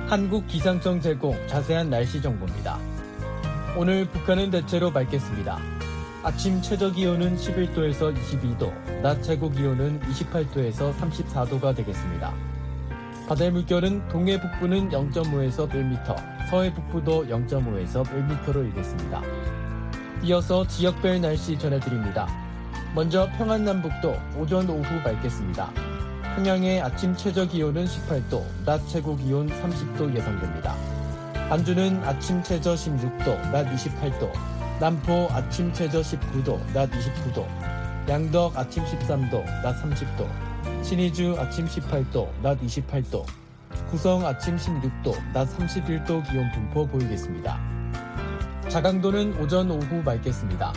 한국 기상청 제공 자세한 날씨 정보입니다. 오늘 북한은 대체로 맑겠습니다. 아침 최저 기온은 11도에서 22도, 낮 최고 기온은 28도에서 34도가 되겠습니다. 바다의 물결은 동해 북부는 0.5에서 1m, 서해 북부도 0.5에서 1m로 일겠습니다. 이어서 지역별 날씨 전해드립니다. 먼저 평안남북도 오전 오후 맑겠습니다. 평양의 아침 최저 기온은 18도, 낮 최고 기온 30도 예상됩니다. 안주는 아침 최저 16도, 낮 28도, 남포 아침 최저 19도, 낮 29도, 양덕 아침 13도, 낮 30도, 신의주 아침 18도, 낮 28도, 구성 아침 16도, 낮 31도 기온 분포 보이겠습니다. 자강도는 오전 오후 맑겠습니다.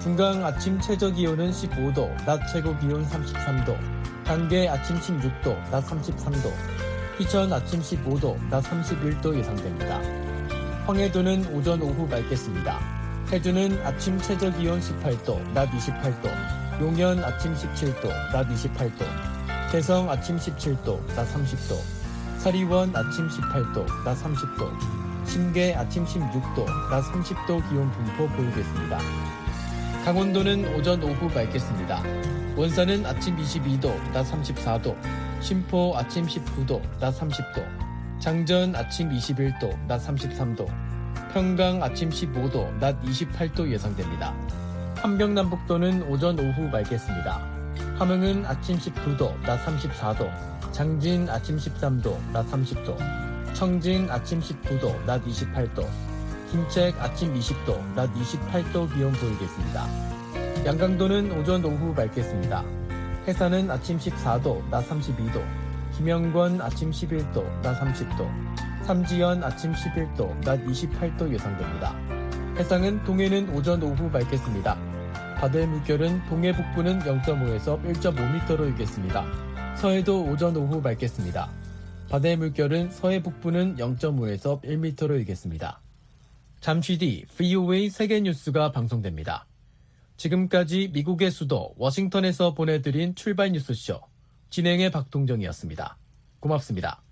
중강 아침 최저 기온은 15도, 낮 최고 기온 33도, 단계 아침 16도, 낮 33도, 희천 아침 15도, 낮 31도 예상됩니다. 황해도는 오전 오후 맑겠습니다. 해주는 아침 최저 기온 18도, 낮 28도, 용현 아침 17도, 낮 28도, 개성 아침 17도, 낮 30도, 사리원 아침 18도, 낮 30도, 심계 아침 16도, 낮 30도 기온 분포 보이겠습니다. 강원도는 오전 오후 맑겠습니다. 원산은 아침 22도, 낮 34도, 심포 아침 19도, 낮 30도, 장전 아침 21도, 낮 33도, 평강 아침 15도, 낮 28도 예상됩니다. 한병남북도는 오전 오후 맑겠습니다. 함흥은 아침 19도, 낮 34도, 장진 아침 13도, 낮 30도, 청진 아침 19도, 낮 28도, 김책 아침 20도, 낮 28도 기온 보이겠습니다. 양강도는 오전 오후 맑겠습니다. 해산은 아침 14도, 낮 32도, 김영권 아침 11도, 낮 30도, 삼지연 아침 11도, 낮 28도 예상됩니다. 해상은 동해는 오전 오후 맑겠습니다. 바다의 물결은 동해 북부는 0.5에서 1.5m로 일겠습니다. 서해도 오전 오후 맑겠습니다. 바다의 물결은 서해 북부는 0.5에서 1m로 일겠습니다. 잠시 뒤 VOA 세계 뉴스가 방송됩니다. 지금까지 미국의 수도 워싱턴에서 보내드린 출발 뉴스쇼 진행의 박동정이었습니다. 고맙습니다.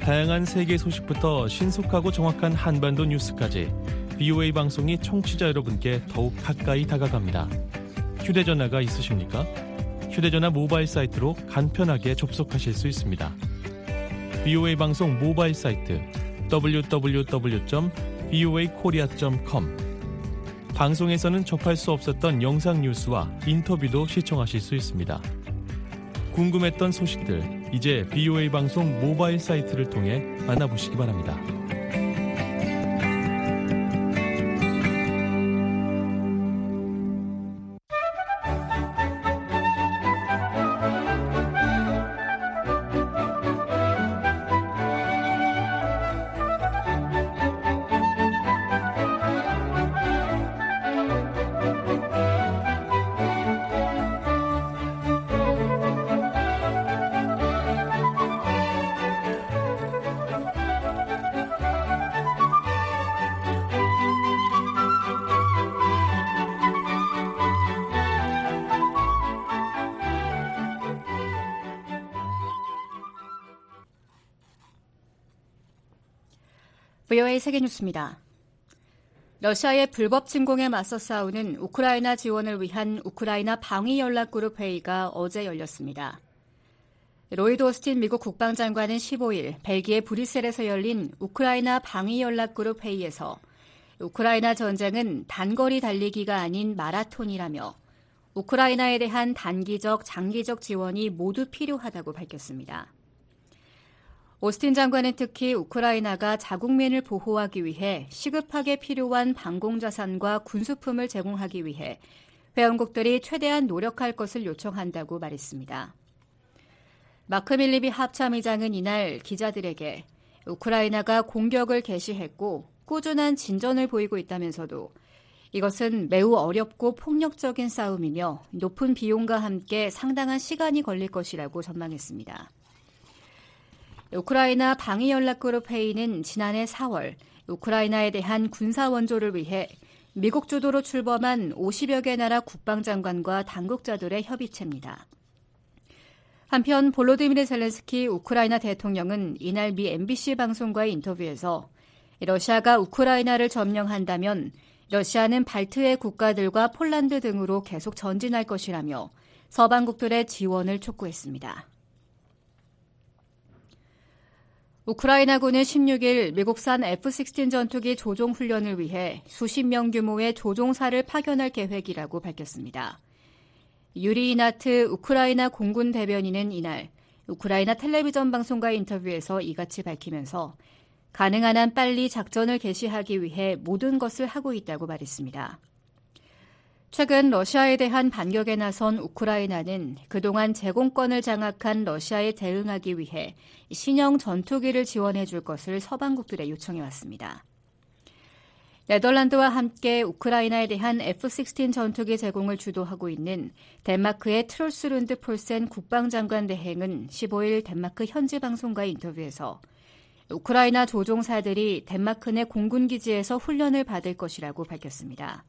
다양한 세계 소식부터 신속하고 정확한 한반도 뉴스까지 VOA 방송이 청취자 여러분께 더욱 가까이 다가갑니다. 휴대전화가 있으십니까? 휴대전화 모바일 사이트로 간편하게 접속하실 수 있습니다. VOA 방송 모바일 사이트 www.voakorea.com 방송에서는 접할 수 없었던 영상 뉴스와 인터뷰도 시청하실 수 있습니다. 궁금했던 소식들 이제 VOA 방송 모바일 사이트를 통해 만나보시기 바랍니다. VOA 세계뉴스입니다. 러시아의 불법 침공에 맞서 싸우는 우크라이나 지원을 위한 우크라이나 방위 연락그룹 회의가 어제 열렸습니다. 로이드 오스틴 미국 국방장관은 15일 벨기에 브뤼셀에서 열린 우크라이나 방위 연락그룹 회의에서 우크라이나 전쟁은 단거리 달리기가 아닌 마라톤이라며 우크라이나에 대한 단기적, 장기적 지원이 모두 필요하다고 밝혔습니다. 오스틴 장관은 특히 우크라이나가 자국민을 보호하기 위해 시급하게 필요한 방공자산과 군수품을 제공하기 위해 회원국들이 최대한 노력할 것을 요청한다고 말했습니다. 마크 밀리비 합참의장은 이날 기자들에게 우크라이나가 공격을 개시했고 꾸준한 진전을 보이고 있다면서도 이것은 매우 어렵고 폭력적인 싸움이며 높은 비용과 함께 상당한 시간이 걸릴 것이라고 전망했습니다. 우크라이나 방위연락그룹 회의는 지난해 4월 우크라이나에 대한 군사 원조를 위해 미국 주도로 출범한 50여 개 나라 국방장관과 당국자들의 협의체입니다. 한편 볼로디미르 젤렌스키 우크라이나 대통령은 이날 미 MBC 방송과의 인터뷰에서 러시아가 우크라이나를 점령한다면 러시아는 발트해 국가들과 폴란드 등으로 계속 전진할 것이라며 서방국들의 지원을 촉구했습니다. 우크라이나군은 16일 미국산 F-16 전투기 조종 훈련을 위해 수십 명 규모의 조종사를 파견할 계획이라고 밝혔습니다. 유리 이나트 우크라이나 공군 대변인은 이날 우크라이나 텔레비전 방송과 인터뷰에서 이같이 밝히면서 가능한 한 빨리 작전을 개시하기 위해 모든 것을 하고 있다고 말했습니다. 최근 러시아에 대한 반격에 나선 우크라이나는 그동안 제공권을 장악한 러시아에 대응하기 위해 신형 전투기를 지원해 줄 것을 서방국들에 요청해 왔습니다. 네덜란드와 함께 우크라이나에 대한 F-16 전투기 제공을 주도하고 있는 덴마크의 트롤스룬드 폴센 국방장관 대행은 15일 덴마크 현지 방송과의 인터뷰에서 우크라이나 조종사들이 덴마크 내 공군기지에서 훈련을 받을 것이라고 밝혔습니다.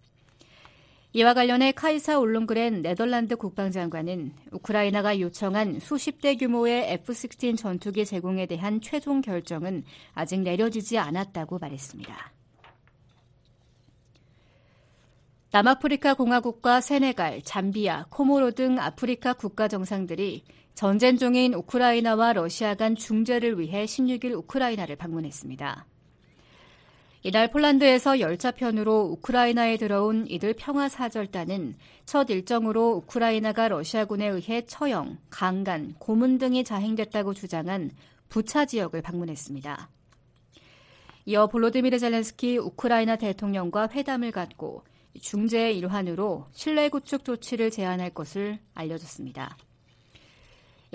이와 관련해 카이사 올롱그렌 네덜란드 국방장관은 우크라이나가 요청한 수십 대 규모의 F-16 전투기 제공에 대한 최종 결정은 아직 내려지지 않았다고 말했습니다. 남아프리카 공화국과 세네갈, 잠비아, 코모로 등 아프리카 국가 정상들이 전쟁 중인 우크라이나와 러시아 간 중재를 위해 16일 우크라이나를 방문했습니다. 이날 폴란드에서 열차편으로 우크라이나에 들어온 이들 평화사절단은 첫 일정으로 우크라이나가 러시아군에 의해 처형, 강간, 고문 등이 자행됐다고 주장한 부차 지역을 방문했습니다. 이어 볼로디미르 젤렌스키 우크라이나 대통령과 회담을 갖고 중재의 일환으로 신뢰 구축 조치를 제안할 것을 알려졌습니다.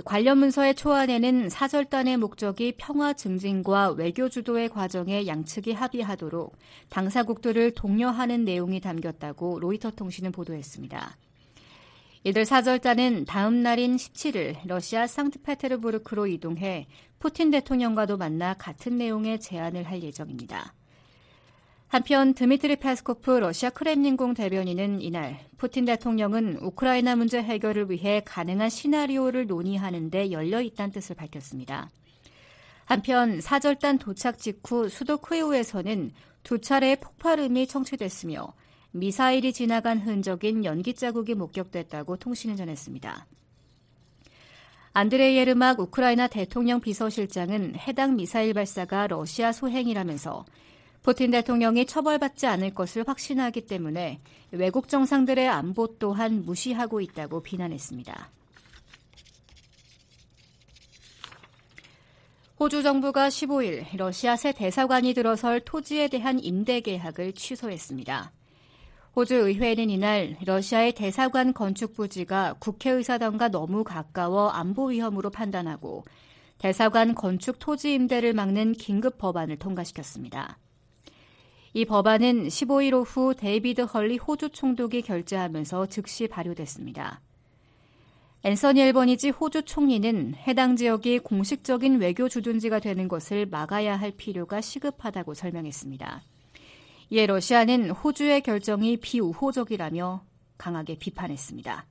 관련 문서의 초안에는 사절단의 목적이 평화 증진과 외교 주도의 과정에 양측이 합의하도록 당사국들을 독려하는 내용이 담겼다고 로이터 통신은 보도했습니다. 이들 사절단은 다음 날인 17일 러시아 상트페테르부르크로 이동해 푸틴 대통령과도 만나 같은 내용의 제안을 할 예정입니다. 한편 드미트리 페스코프 러시아 크렘린궁 대변인은 이날 푸틴 대통령은 우크라이나 문제 해결을 위해 가능한 시나리오를 논의하는 데 열려 있다는 뜻을 밝혔습니다. 한편 사절단 도착 직후 수도 크이우에서는 두 차례의 폭발음이 청취됐으며 미사일이 지나간 흔적인 연기 자국이 목격됐다고 통신은 전했습니다. 안드레이 예르막 우크라이나 대통령 비서실장은 해당 미사일 발사가 러시아 소행이라면서 푸틴 대통령이 처벌받지 않을 것을 확신하기 때문에 외국 정상들의 안보 또한 무시하고 있다고 비난했습니다. 호주 정부가 15일 러시아 새 대사관이 들어설 토지에 대한 임대 계약을 취소했습니다. 호주 의회는 이날 러시아의 대사관 건축 부지가 국회의사당과 너무 가까워 안보 위험으로 판단하고 대사관 건축 토지 임대를 막는 긴급 법안을 통과시켰습니다. 이 법안은 15일 오후 데이비드 헐리 호주 총독이 결재하면서 즉시 발효됐습니다. 앤서니 엘버니지 호주 총리는 해당 지역이 공식적인 외교 주둔지가 되는 것을 막아야 할 필요가 시급하다고 설명했습니다. 이에 러시아는 호주의 결정이 비우호적이라며 강하게 비판했습니다.